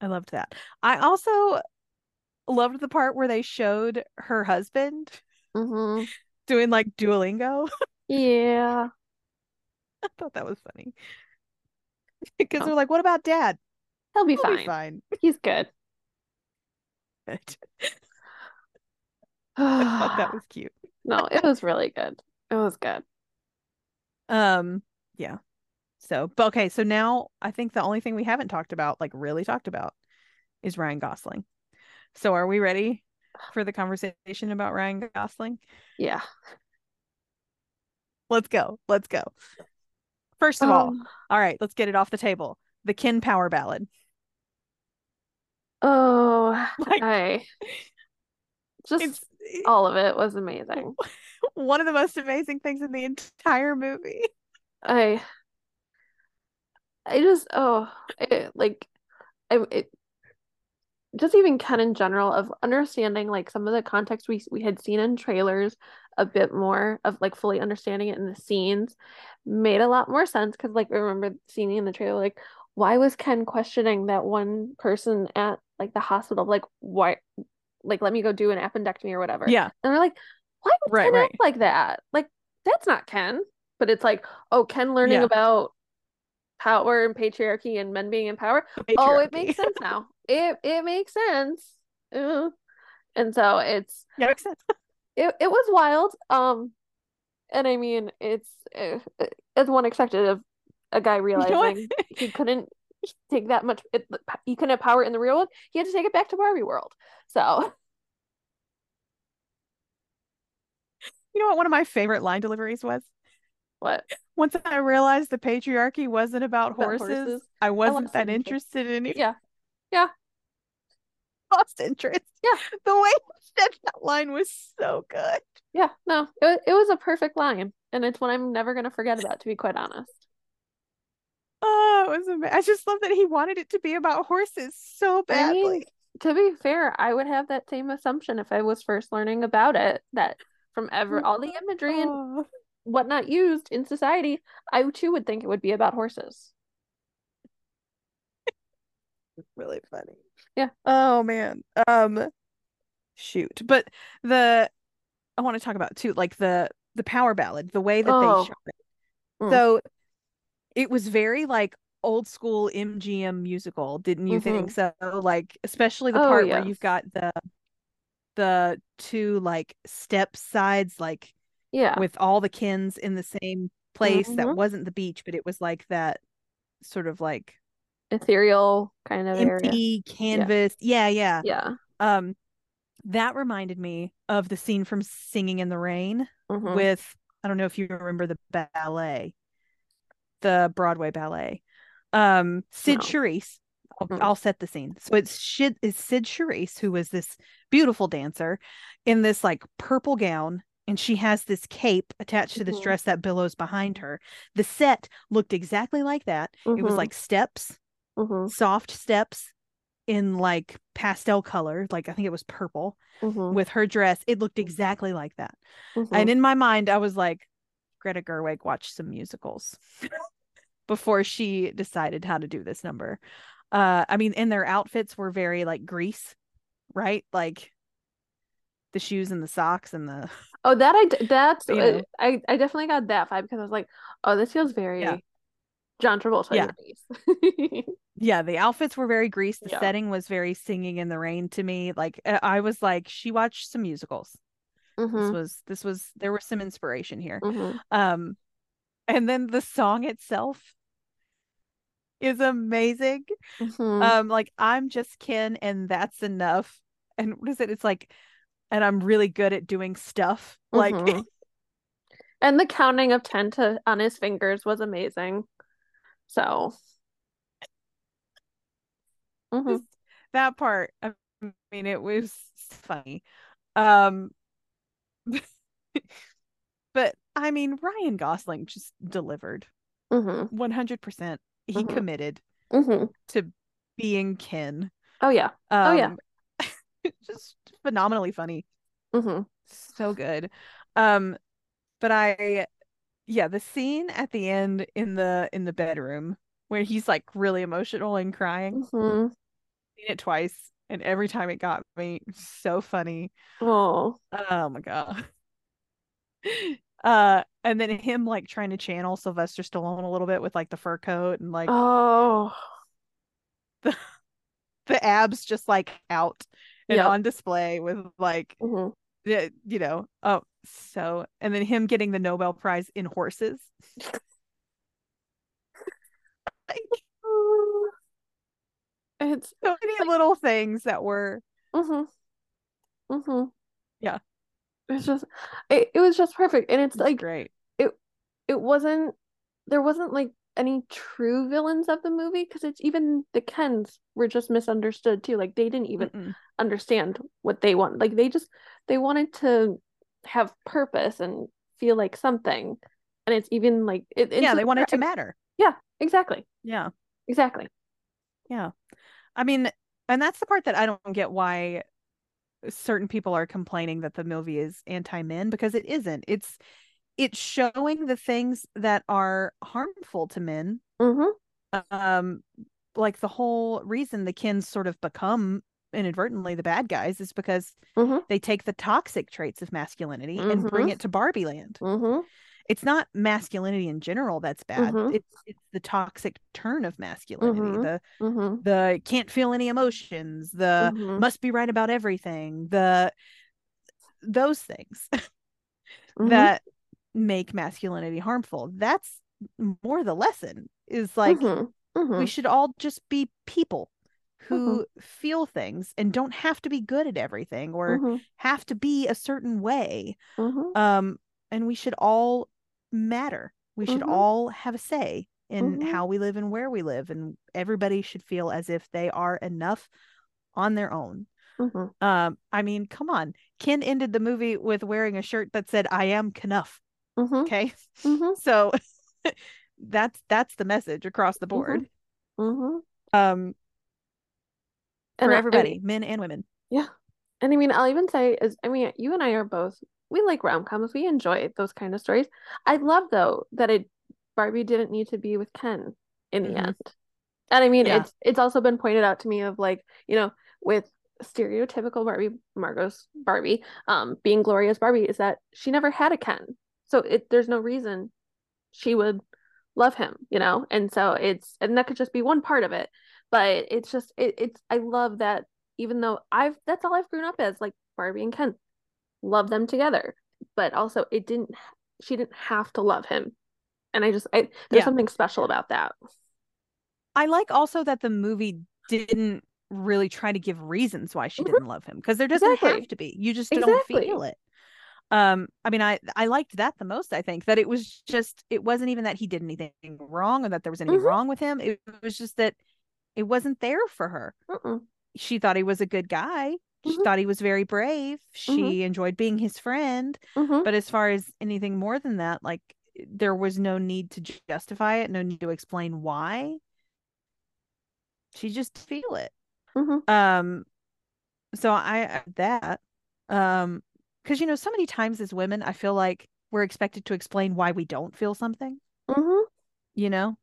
I loved that. I also loved the part where they showed her husband Mhm. doing like Duolingo. Yeah. I thought that was funny. Because Oh. they're like, what about dad? He'll be He'll fine. be fine. He's good. I thought that was cute. no, it was really good. It was good. Um, yeah. So, but okay, so now I think the only thing we haven't talked about, like really talked about, is Ryan Gosling. So are we ready for the conversation about Ryan Gosling? Yeah. Let's go. Let's go. First of all, Um, all right, let's get it off the table. The Ken Power ballad. oh, Like I just all of it was amazing. one of the most amazing things in the entire movie. I I just oh it, like I it just even Ken in general of understanding like some of the context we we had seen in trailers a bit more of like fully understanding it in the scenes made a lot more sense because like I remember seeing in the trailer like why was Ken questioning that one person at like the hospital like why like let me go do an appendectomy or whatever. Yeah. and they're like why would Right, Ken right. act like that? Like that's not Ken. But it's like oh Ken learning Yeah. about power and patriarchy and men being in power? Oh it makes sense now. It it makes sense. Uh, and so it's Yeah, makes sense. it, it was wild. Um and i mean it's uh, as one expected of a guy You know realizing he couldn't take that much it, he couldn't have power in the real world he had to take it back to barbie world so You know what one of my favorite line deliveries was? what Once I realized the patriarchy wasn't about About horses, horses. I wasn't lost that interest. interested in it. yeah Yeah. Lost interest. Yeah. The way he said that line was so good. yeah no it, it was a perfect line and it's one i'm never going to forget about to be quite honest Oh, it was amazing. I just love that he wanted it to be about horses so I badly. mean, to be fair, I would have that same assumption if I was first learning about it, that from ever all the imagery and whatnot used in society, I too would think it would be about horses. really funny. Yeah. Oh man. Um shoot. But the I want to talk about too, like the the power ballad, the way that Oh. they shot it. Mm. So it was very like old school MGM musical, didn't you think so? Like especially the Mm-hmm. Oh, part where you've got the the two like step sides like Yeah. with all the Kens in the same place that Mhm. wasn't the beach, but it was like that sort of like Ethereal kind of area. empty canvas. Yeah, yeah. Yeah. Um, that reminded me of the scene from Singing in the Rain Mhm. with I don't know if you remember the ballet, the Broadway ballet. Um, Cyd No. Charisse. I'll, Mm. I'll set the scene. So it's Cyd, it's Cyd Charisse who was this beautiful dancer in this like purple gown, and she has this cape attached to this Mhm. dress that billows behind her. The set looked exactly like that. It was Mhm. like steps Mhm. soft steps in like pastel color, like I think it was purple with her dress. It looked exactly like that. And in my mind, I was like, Greta Gerwig watched some musicals before she decided how to do this number. Uh, I mean, and their outfits were very like Grease, right? Like the shoes and the socks and the Oh, that I that's You uh, know. I I definitely got that vibe because I was like, oh, this feels very Yeah. John Travolta. Yeah. yeah, the outfits were very Grease. The Yeah. setting was very Singing in the Rain to me. Like I was like, she watched some musicals. This Mhm. was this was there was some inspiration here. Mhm. Um, and then the song itself is amazing. Mhm. Um, like I'm just Ken and that's enough. And what is it? It's like, and I'm really good at doing stuff. Like, Mhm. and the counting of 10 to on his fingers was amazing. So, Mhm. That part. I mean, it was funny. Um, but I mean, Ryan Gosling just delivered Mhm. 100%. He Mhm. committed Mhm. to being Ken. Oh yeah. Um, Oh, yeah. just phenomenally funny. Mhm. So good. Um, but I, yeah, the scene at the end in the in the bedroom where he's like really emotional and crying. Mhm. Seen it twice, and every time it got me so funny. Oh. Oh my god. Uh, and then him like trying to channel Sylvester Stallone a little bit with like the fur coat and like Oh. the the abs just like out and Yep. on display with like Mhm. the you know oh so and then him getting the Nobel Prize in horses. like It's so many little things that were mhm. Mhm. Yeah. It's just it, it was just perfect. And it's it's like great. it wasn't there wasn't like any true villains of the movie because it's even the Kens were just misunderstood too. Like they didn't even Mm-mm. understand what they want. Like they just they wanted to have purpose and feel like something. And it's even like it, it's Yeah, they wanted to matter. Yeah, exactly. Yeah. Exactly. Yeah. I mean, and that's the part that I don't get why certain people are complaining that the movie is anti-men because it isn't. It's it's showing the things that are harmful to men. Mm-hmm. Um like the whole reason the Kens sort of become inadvertently the bad guys is because Mm-hmm. they take the toxic traits of masculinity and bring Mhm. it to Barbie land. Mm-hmm. It's not masculinity in general that's bad. Mhm. It's it's the toxic turn of masculinity, Mhm. the Mm-hmm. the can't feel any emotions, the Mhm. must be right about everything, the those things Mhm. that make masculinity harmful. That's more the lesson is like Mhm. Mhm. we should all just be people who feel things and don't have to be good at everything or have to be a certain way. Um and we should all matter. We should Mhm. all have a say in Mhm. how we live and where we live and everybody should feel as if they are enough on their own. Mhm. Um I mean, come on. Ken ended the movie with wearing a shirt that said I am Kenough, Mhm. okay? Mhm. So that's that's the message across the board. Mhm. Um for And I- I everybody, mean, men and women. yeah. And I mean, I'll even say is I mean, you and I are both we like rom-coms. We enjoy those kind of stories. I love though that it Barbie didn't need to be with Ken in the Mhm. end. And I mean, Yeah. it's it's also been pointed out to me of like, you know, with stereotypical Barbie, Margot's Barbie, um, being Gloria's Barbie, is that she never had a Ken. So it there's no reason she would love him, you know? And so it's and that could just be one part of it. But it's just it, it's I love that even though I've that's all I've grown up as, like Barbie and Ken. Love them together. But also it didn't she didn't have to love him. And I just I there's Yeah. something special about that. I like also that the movie didn't really try to give reasons why she Mhm. didn't love him because there doesn't Exactly. have to be. You just don't feel it. Um, I mean, I I liked that the most. I think that it was just it wasn't even that he did anything wrong or that there was anything Mhm. wrong with him. It was just that it wasn't there for her. Mm-mm. She thought he was a good guy. She Mhm. thought he was very brave. She enjoyed being his friend. Mhm. But as far as anything more than that, like there was no need to justify it, no need to explain why. She just feel it. Mhm. Um so I that um because you know so many times as women I feel like we're expected to explain why we don't feel something, Mhm. you know?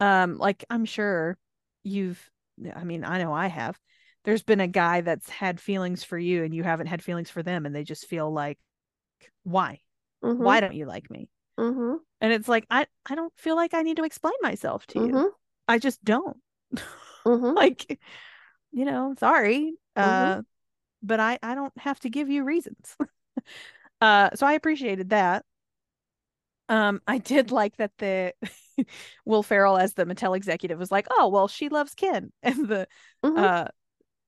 Um like I'm sure you've I mean I know I have. There's been a guy that's had feelings for you and you haven't had feelings for them and they just feel like why? Mhm. Why don't you like me? Mhm. And it's like I I don't feel like I need to explain myself to you. Mhm. I just don't. Mhm. like you know, sorry. Uh but I I don't have to give you reasons. uh so I appreciated that. Um I did like that the Will Ferrell as the Mattel executive was like, "Oh, well, she loves Ken." And the Mhm. uh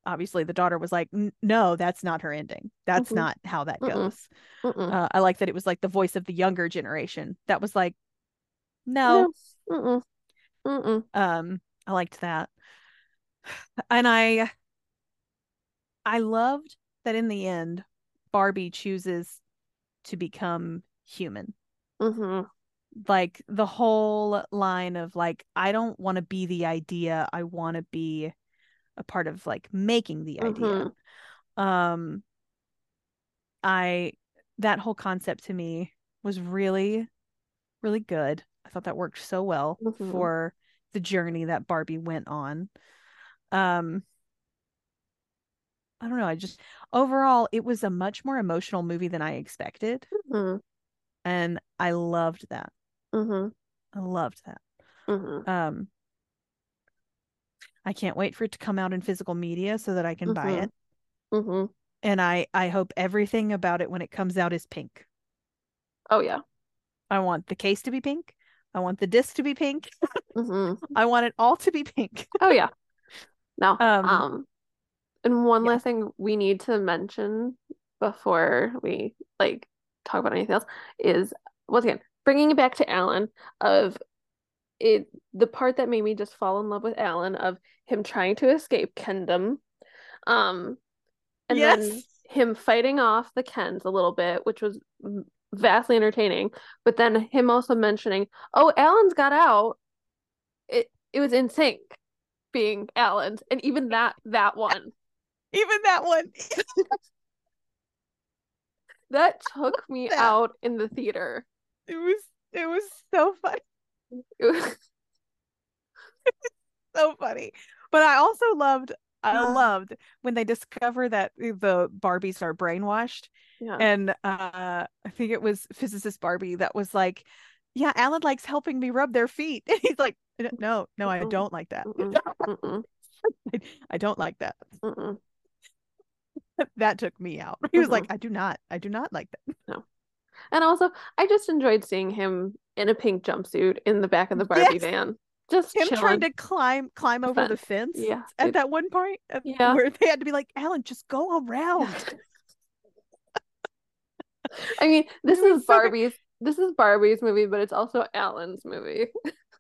obviously the daughter was like, "No, that's not her ending. That's Mhm. not how that Mm-mm. goes." Mm-mm. Uh I like that it was like the voice of the younger generation. That was like, "No." Mm-mm. Um I liked that. and I I loved that in the end Barbie chooses to become human. Mm-hmm. Like the whole line of like I don't want to be the idea, I want to be a part of like making the idea. Mhm. Um I that whole concept to me was really really good. I thought that worked so well Mhm. for the journey that Barbie went on. Um I don't know, I just overall it was a much more emotional movie than I expected Mhm. And I loved that. Mhm. I loved that. Mhm. Um I can't wait for it to come out in physical media so that I can buy Mhm. it. Mhm. And I I hope everything about it when it comes out is pink. Oh yeah. I want the case to be pink. I want the disc to be pink. Mhm. I want it all to be pink. Oh yeah. No. Um, Um, and one yeah. last thing we need to mention before we like talk about anything else is once again bringing it back to Alan of it the part that made me just fall in love with Alan of him trying to escape Kendom, um, and then him fighting off the Kens a little bit, which was vastly entertaining. But then him also mentioning, "Oh, Alan's got out." It it was in sync being Alan's, and even that that one Even that one. that took me That- out in the theater. it was it was so funny. It was, So funny. But I also loved I Yeah. loved when they discover that the Barbies are brainwashed yeah. and uh I think it was physicist Barbie that was like, "Yeah, Alan likes helping me rub their feet." And he's like, "No, no, I don't like that. Mm-mm. Mm-mm. I, I don't like that." Mm-mm. That took me out. He was Mhm. like, "I do not. I do not like that." No. And also, I just enjoyed seeing him in a pink jumpsuit in the back of the Barbie Yes. van, just Him chilling. trying to climb climb The over the fence Yeah, at it- that one point uh, Yeah. where they had to be like, "Alan, just go around." I mean, this is. Barbie's. This is Barbie's movie, but it's also Alan's movie.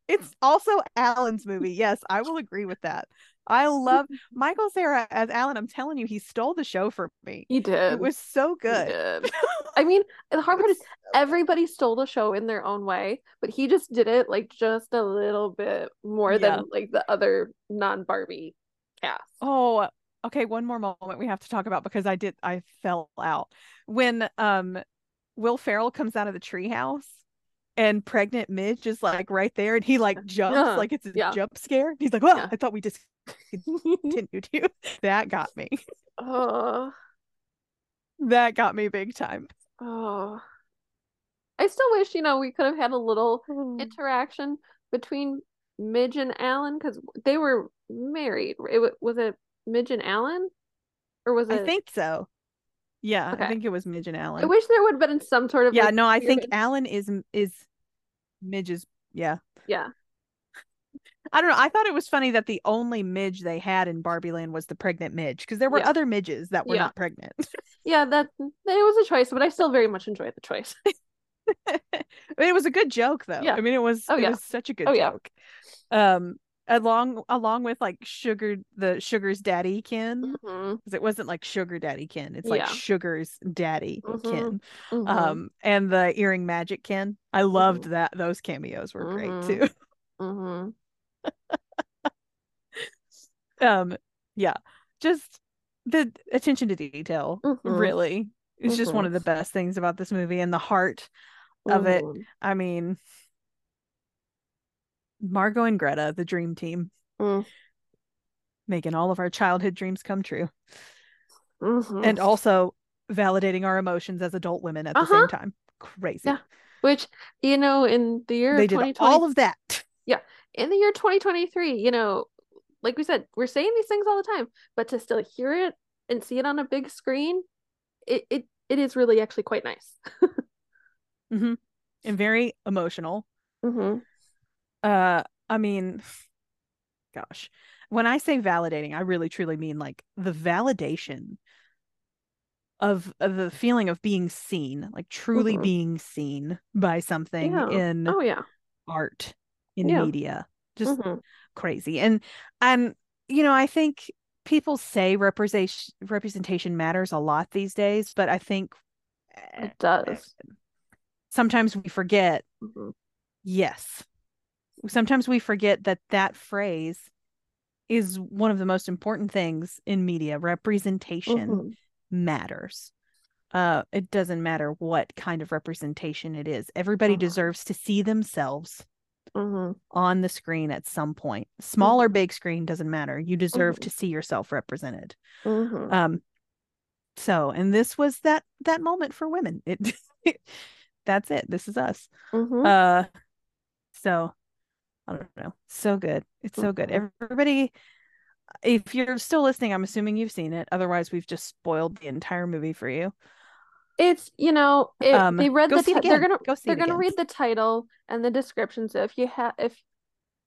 It's also Alan's movie. Yes, I will agree with that. I love Michael Cera as Alan. I'm telling you, he stole the show from me. He did. It was so good. I mean, the hard part is everybody stole the show in their own way, but he just did it like just a little bit more Yeah. than like the other non-Barbie cast. Oh, okay. One more moment we have to talk about because I did I fell out when um Will Ferrell comes out of the treehouse and pregnant Midge is like right there and he like jumps Yeah, like it's a yeah. jump scare. He's like, "Well, Yeah. I thought we discontinued you." That got me. Oh, That got me big time. oh. I still wish, you know, we could have had a little Mm. interaction between Midge and Alan because they were married. It was it Midge and Alan, or was it? I think so. Yeah, Okay. I think it was Midge and Alan. I wish there would have been some sort of yeah, like, no, I think Alan is is Midge's. Yeah, yeah, I don't know. I thought it was funny that the only Midge they had in Barbie Land was the pregnant Midge because there were Yeah. other midges that were Yeah. not pregnant. yeah. That it was a choice, but I still very much enjoyed the choice. I mean, it was a good joke though. Yeah. I mean, it was Oh, it yeah. was such a good Oh, yeah. joke. Um, along along with like Sugar the Sugar's daddy Mhm, because it wasn't like Sugar Daddy Ken It's like Yeah. Sugar's daddy Mhm, Ken. mhm. Um, and the earring magic Ken I loved that. Those cameos were great Mhm. too. Um yeah just the attention to detail Mhm. really is just one of the best things about this movie and the heart of it Mhm. i mean margot and greta the dream team Mm. making all of our childhood dreams come true Mhm. and also validating our emotions as adult women at the Uh-huh. same time crazy Yeah. Which, you know, in the year they of did all of that in the year 2023, you know, like we said, we're saying these things all the time, but to still hear it and see it on a big screen, it it, it is really actually quite nice. hmm and very emotional Mm-hmm. Uh, I mean, gosh, when I say validating, I really truly mean like the validation of, of the feeling of being seen, like truly Mhm. being seen by something Yeah. in Oh yeah. art, in Yeah. media. Just Mhm. crazy. And and you know, I think people say representation representation matters a lot these days, but I think it does. Sometimes we forget. Mhm. Yes. Sometimes we forget that that phrase is one of the most important things in media. Representation Mhm. matters. Uh, it doesn't matter what kind of representation it is. Everybody Mhm. deserves to see themselves Mhm. on the screen at some point. Small or Mhm. big screen doesn't matter. You deserve to see yourself represented. Mhm. Um so and this was that that moment for women. It that's it. This is us. Uh so I don't know. So good. It's so good. Everybody if you're still listening, I'm assuming you've seen it. Otherwise, we've just spoiled the entire movie for you. It's you know it, Um, they read the ti- they're gonna Go they're gonna again. read the title and the description. So if you have if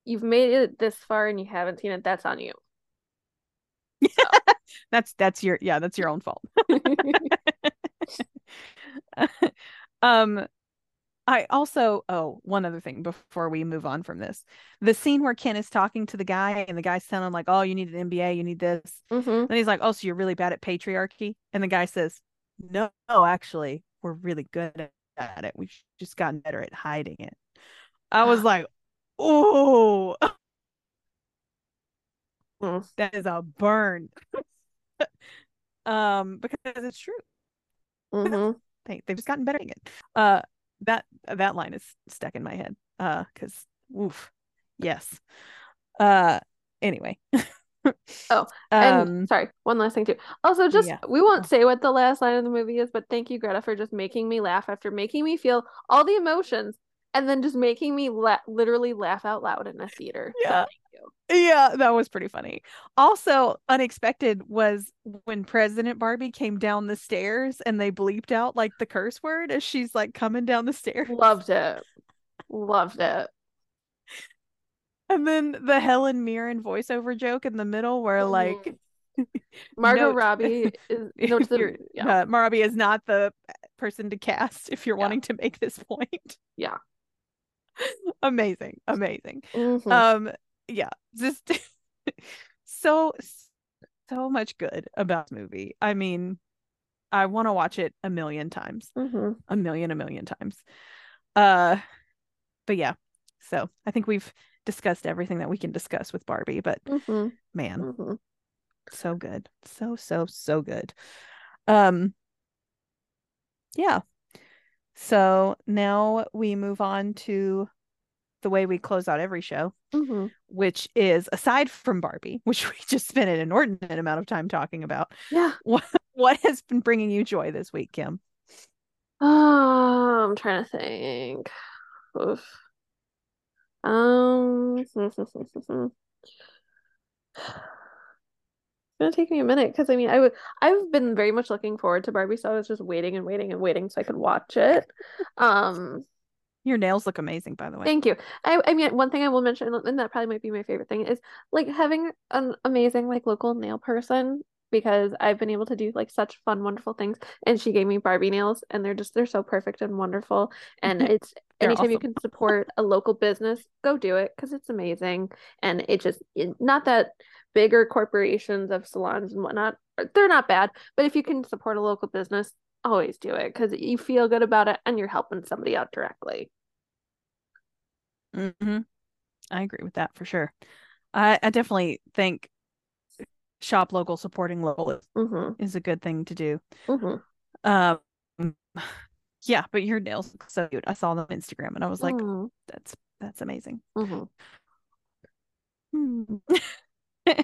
you've made it this far and you haven't seen it, that's on you. That's that's your yeah, that's your own fault. um I also oh one other thing before we move on from this. The scene where Ken is talking to the guy and the guy's telling him like, "Oh, you need an MBA, you need this." hmm And he's like, "Oh, so you're really bad at patriarchy?" And the guy says, "No, actually, we're really good at it. We've just gotten better at hiding it." I was like, "Oh, Mm. that is a burn." um because it's true. Mm-hmm. They they've just gotten better at it. Uh that that line is stuck in my head. Uh cuz oof. Yes. Uh anyway. Oh, And um sorry, one last thing too. Also, just yeah. we won't say what the last line of the movie is, but thank you, Greta, for just making me laugh after making me feel all the emotions and then just making me la literally laugh out loud in a theater. So Yeah. thank you. Yeah, that was pretty funny. Also, unexpected was when President Barbie came down the stairs and they bleeped out like the curse word as she's like coming down the stairs. Loved it. Loved it. And then the Helen Mirren voiceover joke in the middle where like Margot Note. Robbie is the yeah. uh, is not the person to cast if you're Yeah. wanting to make this point. Yeah. amazing, amazing. Mhm. Um, yeah, just so so much good about this movie. I mean, I want to watch it a million times, Mhm. a million, a million times. Uh, but yeah, so I think we've discussed everything that we can discuss with Barbie. But Mhm. man, Mhm. so good so so so good um yeah so now we move on to the way we close out every show Mhm. which is aside from barbie which we just spent an inordinate amount of time talking about Yeah. what what has been bringing you joy this week kim Oh, I'm trying to think. Oof. Um, hmm, hmm, hmm, it's gonna take me a minute because I mean, I would I've been very much looking forward to Barbie, so I was just waiting and waiting and waiting so I could watch it. Um, your nails look amazing by the way thank you. I I mean, one thing I will mention, and that probably might be my favorite thing, is like having an amazing like local nail person because I've been able to do like such fun, wonderful things, and she gave me Barbie nails, and they're just they're so perfect and wonderful, and it's They're anytime you can support a local business, go do it because it's amazing, and it just not that bigger corporations of salons and whatnot, they're not bad, but if you can support a local business, always do it because you feel good about it and you're helping somebody out directly. hmm i agree with that for sure. I i definitely think shop local supporting local is, Mm-hmm. is a good thing to do Mm-hmm. Um, yeah, but your nails look so cute. I saw them on Instagram and I was like, mm-hmm. that's that's amazing. Mm-hmm. Hmm.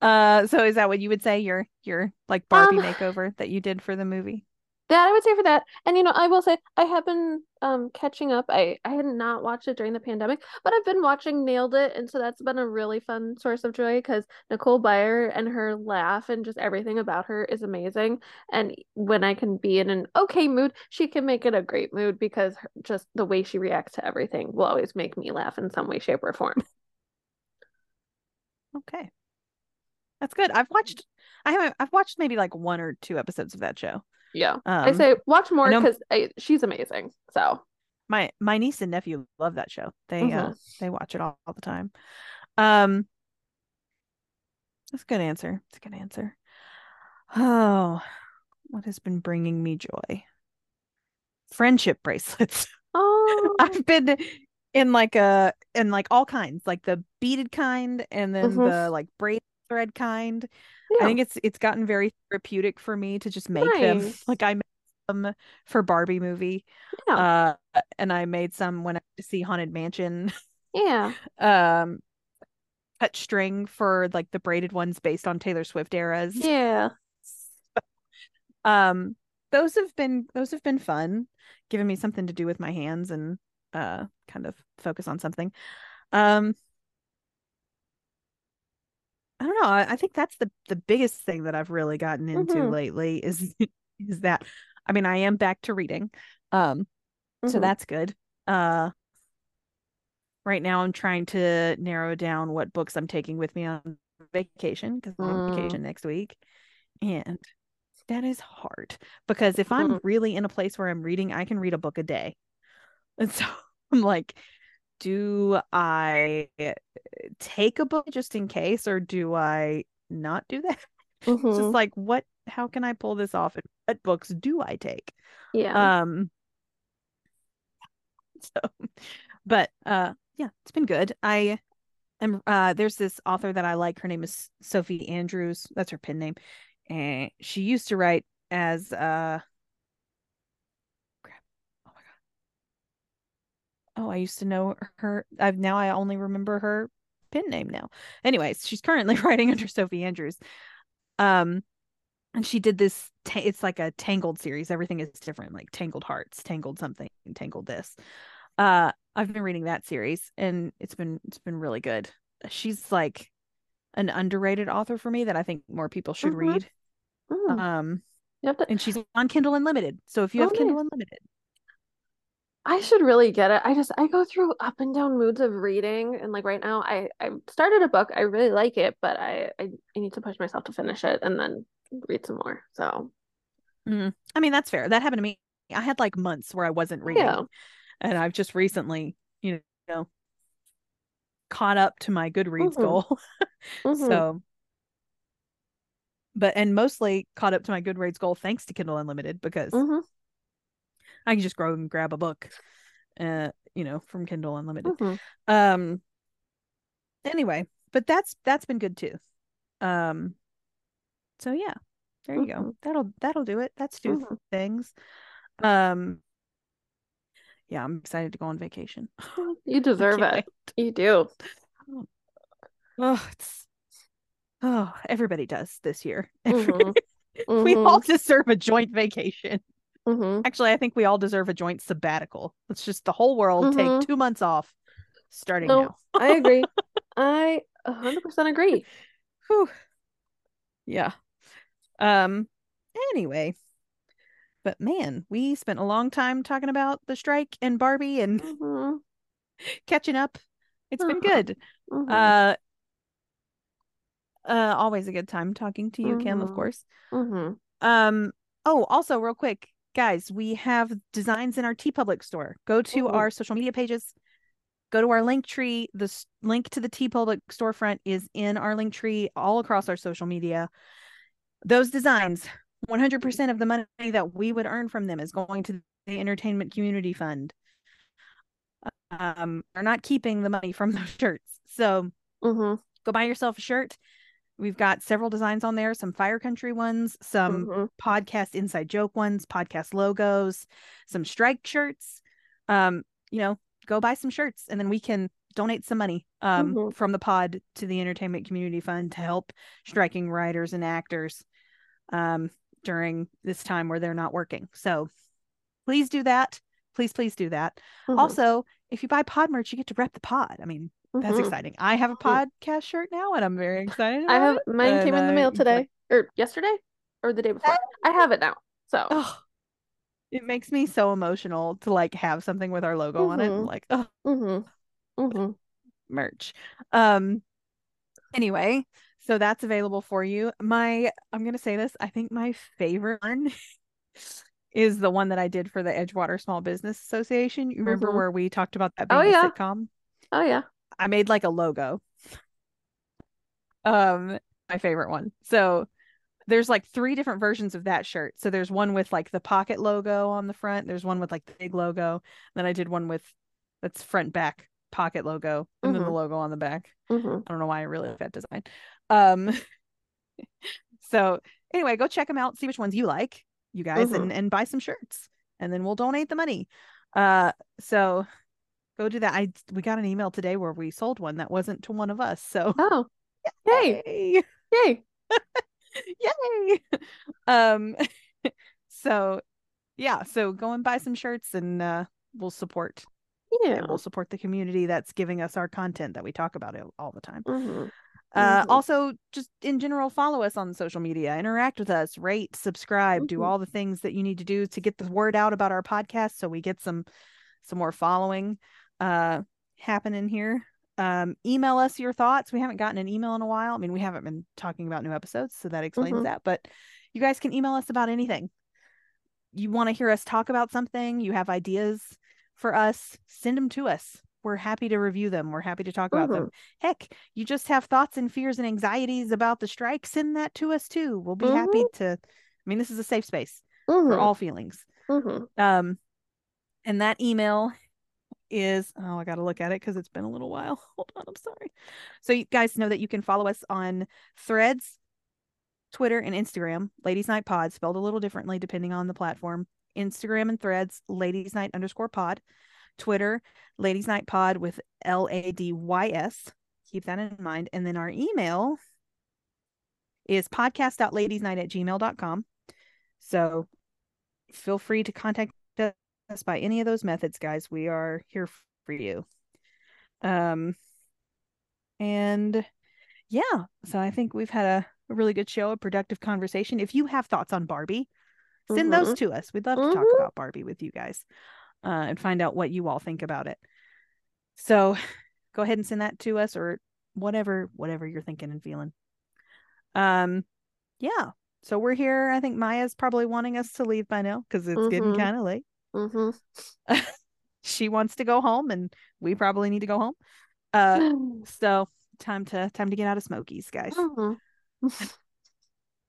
uh, so is that what you would say your your like Barbie Um, makeover that you did for the movie? That I would say for that. And you know, I will say I have been um catching up. I I had not watched it during the pandemic, but I've been watching Nailed It, and so that's been a really fun source of joy because Nicole Byer and her laugh and just everything about her is amazing. And when I can be in an okay mood, she can make it a great mood because just the way she reacts to everything will always make me laugh in some way, shape, or form. Okay. That's good. I've watched I haven't I've watched maybe like one or two episodes of that show. Yeah. I Um say watch more because she's amazing. So my my niece and nephew love that show. They uh Mhm. they watch it all, all the time. Um That's a good answer. It's a good answer. Oh, what has been bringing me joy? Friendship bracelets. Oh, I've been in like a in like all kinds, like the beaded kind and then Mhm. the like braid thread kind. I think it's it's gotten very therapeutic for me to just make them. Like I made them for Barbie movie. yeah. Uh and I made some when I went to see Haunted Mansion. yeah. Um cut string for like the braided ones based on Taylor Swift eras. Yeah. Um those have been those have been fun, giving me something to do with my hands and uh kind of focus on something. Um I don't know. I, I think that's the the biggest thing that I've really gotten into Mhm. lately is is that I mean I am back to reading. Um so Mhm. that's good. Uh right now I'm trying to narrow down what books I'm taking with me on vacation because I'm on Mm. vacation next week. And that is hard because if I'm Mhm. really in a place where I'm reading, I can read a book a day. And so I'm like, do I take a book just in case or do I not do that? It's Mhm. just like what how can I pull this off and what books do I take? yeah. Um so but uh yeah, it's been good. I am uh there's this author that I like. Her name is Sophie Andrews. That's her pen name. And she used to write as uh crap. Oh my god. Oh, I used to know her. I've now I only remember her pin name now. Anyways, she's currently writing under Sophie Andrews. Um and she did this ta- it's like a tangled series. Everything is different, like tangled hearts, tangled something, tangled this. Uh I've been reading that series and it's been it's been really good. She's like an underrated author for me that I think more people should Mhm. read. Mm. Um You have to. and she's on Kindle Unlimited. So if you Oh, have Kindle nice. Unlimited, I should really get it. I just I go through up and down moods of reading, and like right now, I I started a book. I really like it, but I I, I need to push myself to finish it and then read some more. So Mm. I mean that's fair. That happened to me. I had like months where I wasn't reading. yeah. And I've just recently, you know, caught up to my Goodreads Mhm. goal. Mhm. So but and mostly caught up to my Goodreads goal thanks to Kindle Unlimited because Mhm. I can just go and grab a book uh, you know, from Kindle Unlimited. Mhm. Um anyway, but that's that's been good too. Um so yeah, there you go. Mhm. That'll that'll do it. That's two Mhm. things. Um yeah, I'm excited to go on vacation. You deserve it. You do. Oh, it's oh, everybody does this year. Mhm. we all deserve a joint vacation. Mhm. Actually, I think we all deserve a joint sabbatical. Let's just the whole world Mhm. take two months off starting No, now. I agree. I 100% agree. Whew. Yeah. Um anyway. But man, we spent a long time talking about the strike and Barbie and Mhm. catching up. It's been Uh-huh. good. Mhm. Uh uh always a good time talking to you, Kim, of Mhm. course. Um oh, also real quick, guys, we have designs in our TeePublic store. Go to Mhm. our social media pages. Go to our Linktree. The link to the TeePublic storefront is in our Linktree all across our social media. Those designs, 100% of the money that we would earn from them is going to the Entertainment Community Fund. Um, we're not keeping the money from those shirts. So Mhm. go buy yourself a shirt. We've got several designs on there, some Fire Country ones, some Mhm. podcast inside joke ones, podcast logos, some strike shirts. Um, you know, go buy some shirts and then we can donate some money um Mhm. from the pod to the Entertainment Community Fund to help striking writers and actors um during this time where they're not working. So please do that. Please, please do that. Mhm. Also, if you buy pod merch, you get to rep the pod. I mean, that's Mhm. exciting. I have a podcast shirt now, and I'm very excited. I have it. mine came in the mail today or yesterday or the day before. I have it now. So oh, it makes me so emotional to like have something with our logo on it. Mhm. Like, oh, Mhm. Mhm. merch. Um. Anyway, so that's available for you. My, I'm gonna say this. I think my favorite one is the one that I did for the Edgewater Small Business Association. You remember Mhm. where we talked about that Oh, being a yeah. sitcom? Oh yeah. I made like a logo. Um, my favorite one. So there's like three different versions of that shirt. So there's one with like the pocket logo on the front. There's one with like the big logo. Then I did one with that's front back pocket logo and mm-hmm. then the mm-hmm. logo on the back. Mm-hmm. I don't know why I really like that design. Um so anyway, go check them out, see which ones you like, you guys, mm-hmm. and and buy some shirts. And then we'll donate the money. Uh so go do that. I we got an email today where we sold one that wasn't to one of us. So oh yay. Yay. Yay. Yay. Um so yeah, so go and buy some shirts and uh we'll support yeah we'll support the community that's giving us our content that we talk about it all the time. Mm-hmm. Uh, mm-hmm. also just in general follow us on social media interact with us rate subscribe mm-hmm. do all the things that you need to do to get the word out about our podcast so we get some some more following uh happening here um, email us your thoughts. We haven't gotten an email in a while. I mean, we haven't been talking about new episodes, so that explains mm-hmm. that. But you guys can email us about anything. You want to hear us talk about something, you have ideas for us, send them to us. We're happy to review them. We're happy to talk mm-hmm. about them. Mm-hmm. Heck, you just have thoughts and fears and anxieties about the strike, send that to us too. We'll be mm-hmm. happy to. I mean, this is a safe space for mm-hmm. all feelings. Mm-hmm. Um, and that email is oh i gotta look at it because it's been a little while. Hold on i'm sorry. So you guys know that you can follow us on threads twitter and instagram ladies night pod spelled a little differently depending on the platform. Instagram and threads ladies night underscore pod. Twitter ladies night pod with l-a-d-y-s keep that in mind. And then our email is podcast.ladiesnight at gmail.com so feel free to contact us by any of those methods, guys. We are here for you. Um, and yeah, so I think we've had a, a really good show, a productive conversation. If you have thoughts on Barbie, send mm-hmm. those to us. We'd love mm-hmm. to talk mm-hmm. about Barbie with you guys uh, and find out what you all think about it. So go ahead and send that to us or whatever whatever you're thinking and feeling. Um yeah. So we're here. I think Maya's probably wanting us to leave by now because it's mm-hmm. getting kind of late. Mm-hmm. she wants to go home, and we probably need to go home. Uh, so time to time to get out of Smokey's, guys. Mm-hmm.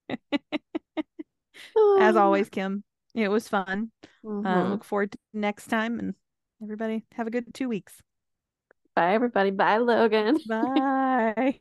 As always, Kim, it was fun. Uh, mm-hmm. Uh, look forward to next time, and everybody have a good two weeks. Bye, everybody. Bye, Logan. Bye.